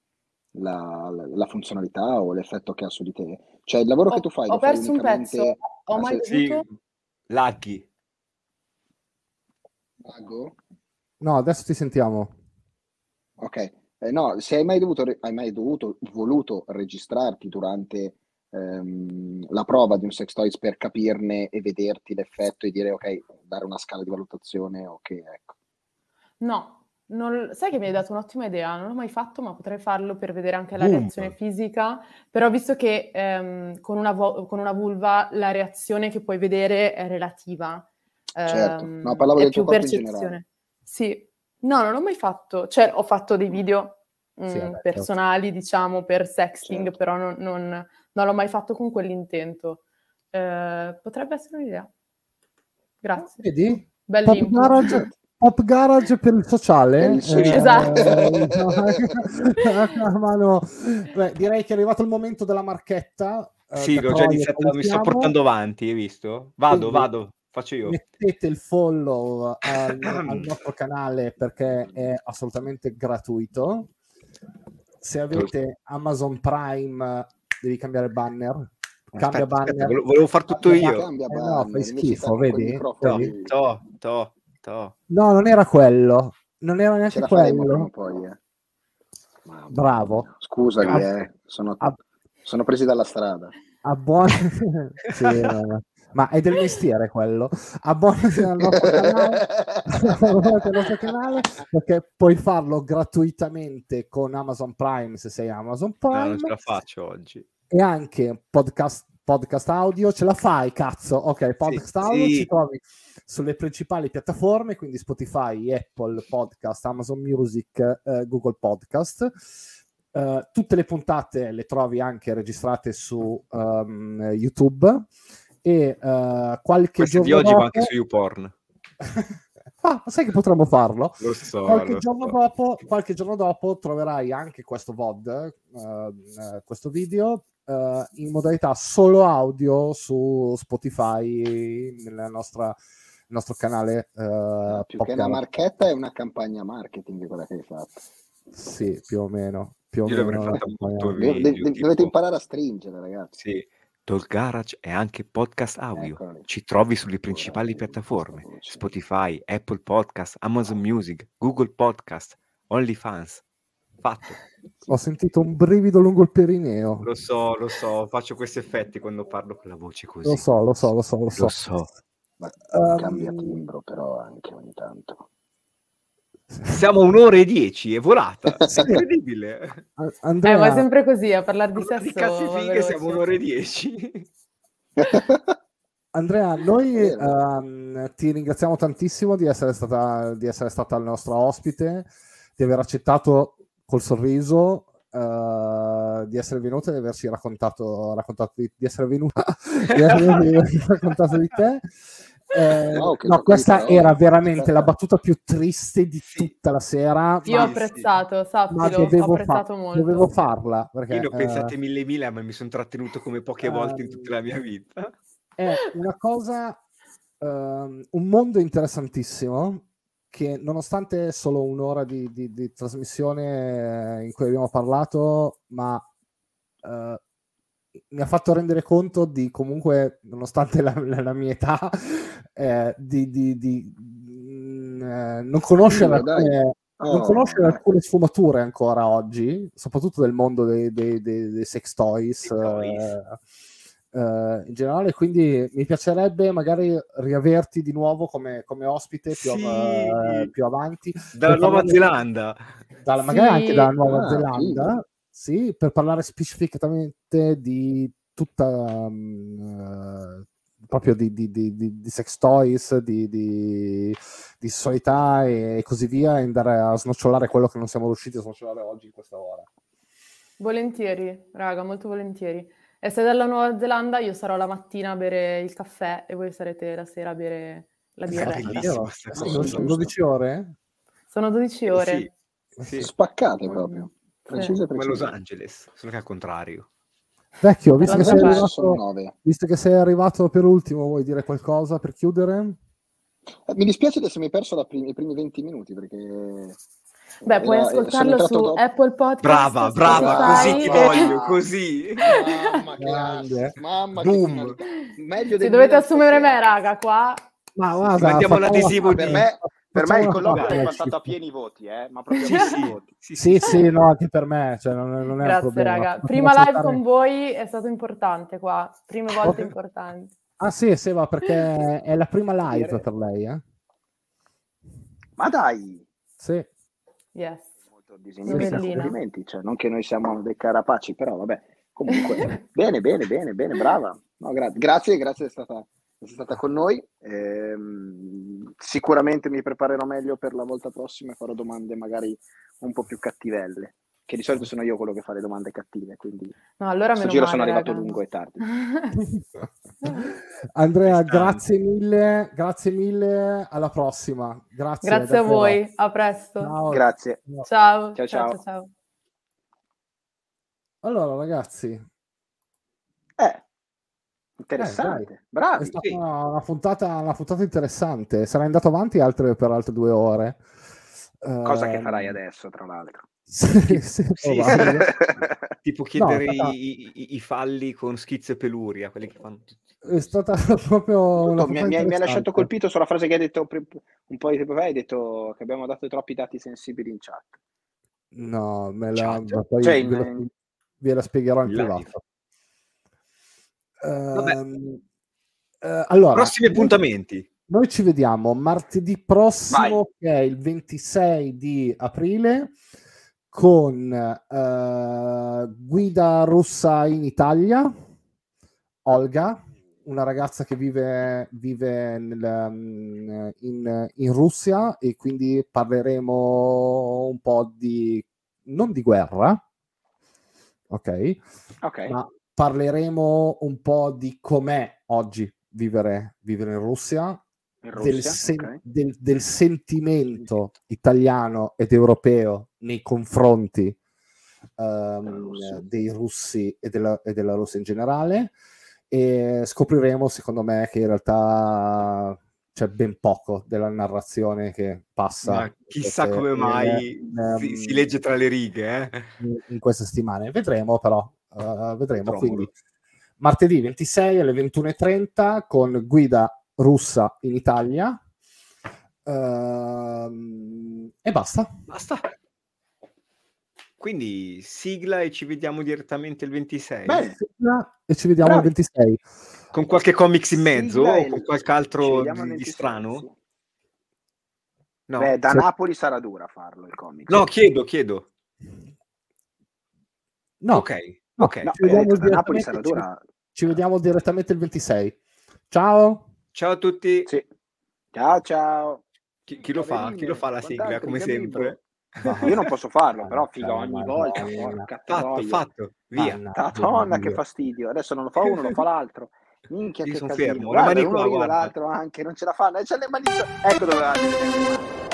la, la- la funzionalità o l'effetto che ha su di te? Cioè, il lavoro Ho, che tu fai ho perso un pezzo, ho a mai se- Sì, dovuto... laghi. Mago? No, adesso ti sentiamo. Ok. Eh, no, se hai mai dovuto, hai mai dovuto, voluto registrarti durante ehm, la prova di un sex toys per capirne e vederti l'effetto e dire ok, dare una scala di valutazione, ok, ecco. No, non- sai che mi hai dato un'ottima idea, non l'ho mai fatto, ma potrei farlo per vedere anche la Boom. reazione fisica, però visto che ehm, con una, vo- con una vulva la reazione che puoi vedere è relativa, Certo. ehm, No, parlavo del tuo corpo percezione. Sì, no, non l'ho mai fatto, cioè ho fatto dei video Sì, mm, vabbè, certo. personali, diciamo, per sexting, Certo. però non, non- non l'ho mai fatto con quell'intento. Eh, potrebbe essere un'idea. Grazie. Vedi? Bel Pop. Garage, per il sociale. Sociale. Eh, ma no. Beh, direi che è arrivato il momento della marchetta. eh, Sì, l'ho già iniziato, mi sto portando avanti, hai visto? Vado, Quindi- vado, faccio io. Mettete il follow al, al nostro canale perché è assolutamente gratuito. Se avete Amazon Prime, devi cambiare banner. Cambia Aspetta, banner. aspetta, volevo, far tutto Cambia- io. Cambia Eh no, banner, fai schifo, vedi? Vedi? To, to, to. No, non era quello. Non era neanche quello. poi, eh. Bravo. mia. Scusali, Ah, eh. Sono, ah. sono presi dalla strada. A buon... sì, no, no. ma è del mestiere quello. Abbonati al nostro canale, al nostro canale perché puoi farlo gratuitamente con Amazon Prime se sei Amazon No, Prime non ce la faccio oggi. e anche podcast, podcast audio. Ce la fai, cazzo? Ok, podcast audio sì. ci trovi sulle principali piattaforme, quindi Spotify, Apple Podcast, Amazon Music, eh, Google Podcast. Eh, tutte le puntate le trovi anche registrate su ehm, YouTube e eh, qualche Queste di giorno oggi va dopo... anche su YouPorn. Ah, sai che potremmo farlo? Lo so, qualche, lo giorno so. dopo, qualche giorno dopo troverai anche questo VOD, eh, eh, questo video, eh, in modalità solo audio su Spotify, nella nostra, nel nostro canale. eh, Più che una marchetta è una campagna marketing quella che hai fatto. Sì, più o meno. Più o Io l'avrei meno fatta molto video, dov- tipo- dovete imparare a stringere, ragazzi. Sì. Dol Garage è anche podcast audio. Ci trovi sulle principali piattaforme: Spotify, Apple Podcast, Amazon Music, Google Podcast, OnlyFans. Fatto. Ho sentito un brivido lungo il perineo. Lo so, lo so, faccio questi effetti quando parlo con la voce così. Lo so, lo so, lo so, lo so. Lo so. Ma Ehm, cambia timbro però anche ogni tanto. Siamo un'ora e dieci, è volata. Sì. È incredibile. A- Eh, Andrea, ma è sempre così, a parlare di sesso di cazzi fighe siamo un'ora e dieci. Andrea, noi ehm, ti ringraziamo tantissimo di essere, stata, di essere stata il nostro ospite, di aver accettato col sorriso, eh, di essere venuta e di averci raccontato, raccontato di, di essere venuta, di averci raccontato di te. Eh, No, no, questa parole. era veramente Aspetta. la battuta più triste di tutta la sera. Io ho ma- Sì, apprezzato, ma sappilo, ho dovevo, fa- apprezzato molto. dovevo farla perché Io ne ho eh, pensate mille mila, ma mi sono trattenuto come poche volte in tutta la mia vita. è una cosa, ehm, un mondo interessantissimo che nonostante solo un'ora di, di- di trasmissione eh, in cui abbiamo parlato, ma eh, mi ha fatto rendere conto di comunque, nonostante la, la- mia età, eh, di, di- di, mm, eh, non conoscere alcune, non Oh, conoscere dai. alcune sfumature ancora oggi, soprattutto del mondo dei, dei- dei- dei sex toys. Dei toys. eh, eh, in generale, quindi mi piacerebbe magari riaverti di nuovo come, come ospite più, Sì. av- eh, più avanti, Dalla per Nuova Zelanda. dalla- magari Sì. anche dalla Nuova Ah, Zelanda, sì, per parlare specificatamente di tutta mm, eh, proprio di, di- di- di- di sex toys, di, di, di sessualità e così via, e andare a snocciolare quello che non siamo riusciti a snocciolare oggi in questa ora. Volentieri, raga, molto volentieri. E se dalla Nuova Zelanda io sarò la mattina a bere il caffè e voi sarete la sera a bere la birra. Sono 12 ore? Sono 12 ore. Sì, sì, Spaccate proprio. Precise, come Los. Angeles, solo che al contrario. Vecchio, visto che, arrivato, visto che sei arrivato per ultimo, vuoi dire qualcosa per chiudere? Eh, Mi dispiace di essermi perso i primi 20 minuti perché... Beh, puoi era- eh, ascoltarlo su dopo. Apple Podcast. Brava, brava, Spotify. così ti voglio, così. Mamma, Grande. mamma Boom. Meglio Se dovete assumere me, raga, qua Ma guarda, Mandiamo facciamo- l'adesivo Per di- me, per me il colloquio è passato a pieni voti, eh? ma proprio Sì, sì, voti. sì, Sì, sì, no, anche per me, cioè, non, non è un Grazie, problema. raga. Prima live ascoltare- con voi è stato importante qua. Prime volte importanti. Ah sì, Seva, perché è la prima live per lei, eh? Ma dai, Sì. Yes. molto disinibita complimenti, cioè, non che noi siamo dei carapaci, però vabbè, comunque, bene, bene, bene, bene, brava. No, gra- grazie, grazie di essere stata, essere stata con noi. Ehm, sicuramente mi preparerò meglio per la volta prossima e farò domande magari un po' più cattivelle, che di solito sono io quello che fa le domande cattive, quindi No, allora questo meno giro male, sono arrivato raga. lungo e tardi. Andrea, grazie mille, grazie mille, alla prossima. Grazie, Grazie a voi, a presto. Ciao. Grazie. Ciao. Ciao, ciao, ciao. ciao, ciao. Allora, ragazzi, Eh, interessante, è bravi. stata sì. una, puntata, una puntata interessante. Sarà andato avanti altre, per altre due ore. Cosa che Ehm, farai adesso, tra l'altro. Sì, sì. Tipo chiedere No, stata- i, i- i falli con schizzo e peluria, quelli che fanno. È stata proprio una mi, mi- mi ha lasciato colpito sulla frase che hai detto un po' di tempo fa, hai detto che abbiamo dato troppi dati sensibili in chat. No, me la, poi Cioè, in- ve, la, ve la spiegherò in in privato. Eh, allora, Prossimi appuntamenti. Noi ci vediamo martedì prossimo, che è il 26 di aprile, con eh, guida russa in Italia, Olga, una ragazza che vive, vive nel, mm, in, in Russia e quindi parleremo un po' di, non di guerra, ok? Ok. Ma parleremo un po' di com'è oggi vivere, vivere in Russia, In del, Russia, sen- ok. del- del sentimento italiano ed europeo nei confronti Russia. dei russi e della, e della Russia in generale e scopriremo secondo me che in realtà c'è ben poco della narrazione che passa Ma chissà queste- come mai in- si, ehm, si legge tra le righe. Eh? in, in queste settimane. Vedremo però, eh, vedremo. Trovo. Quindi martedì 26 alle 21.30 con guida russa in Italia. Ehm, e basta. Basta. Quindi sigla e ci vediamo direttamente il 26. Bene. E ci vediamo Bravi. il 26. Con qualche comics in mezzo Sigla o con qualche altro di, di 26, strano? No. Beh, da Sì. Napoli sarà dura farlo il comic. no, chiedo, chiedo. No, Ok, ok. No, ci vediamo eh, ci- ci vediamo direttamente il 26. Ciao. Ciao a tutti. Sì. Ciao ciao. Chi, chi lo fa? Chi lo fa la guardate, sigla, come sempre? Io non posso farlo, però figa ogni volta. Porca Fatto, fatto, via. Madonna, che fastidio. Adesso non lo fa uno, lo fa l'altro. Minchia, Io che son casino. fermo, Guarda, guarda. l'altro anche, non ce la fanno. C'è le mani... Ecco dove va.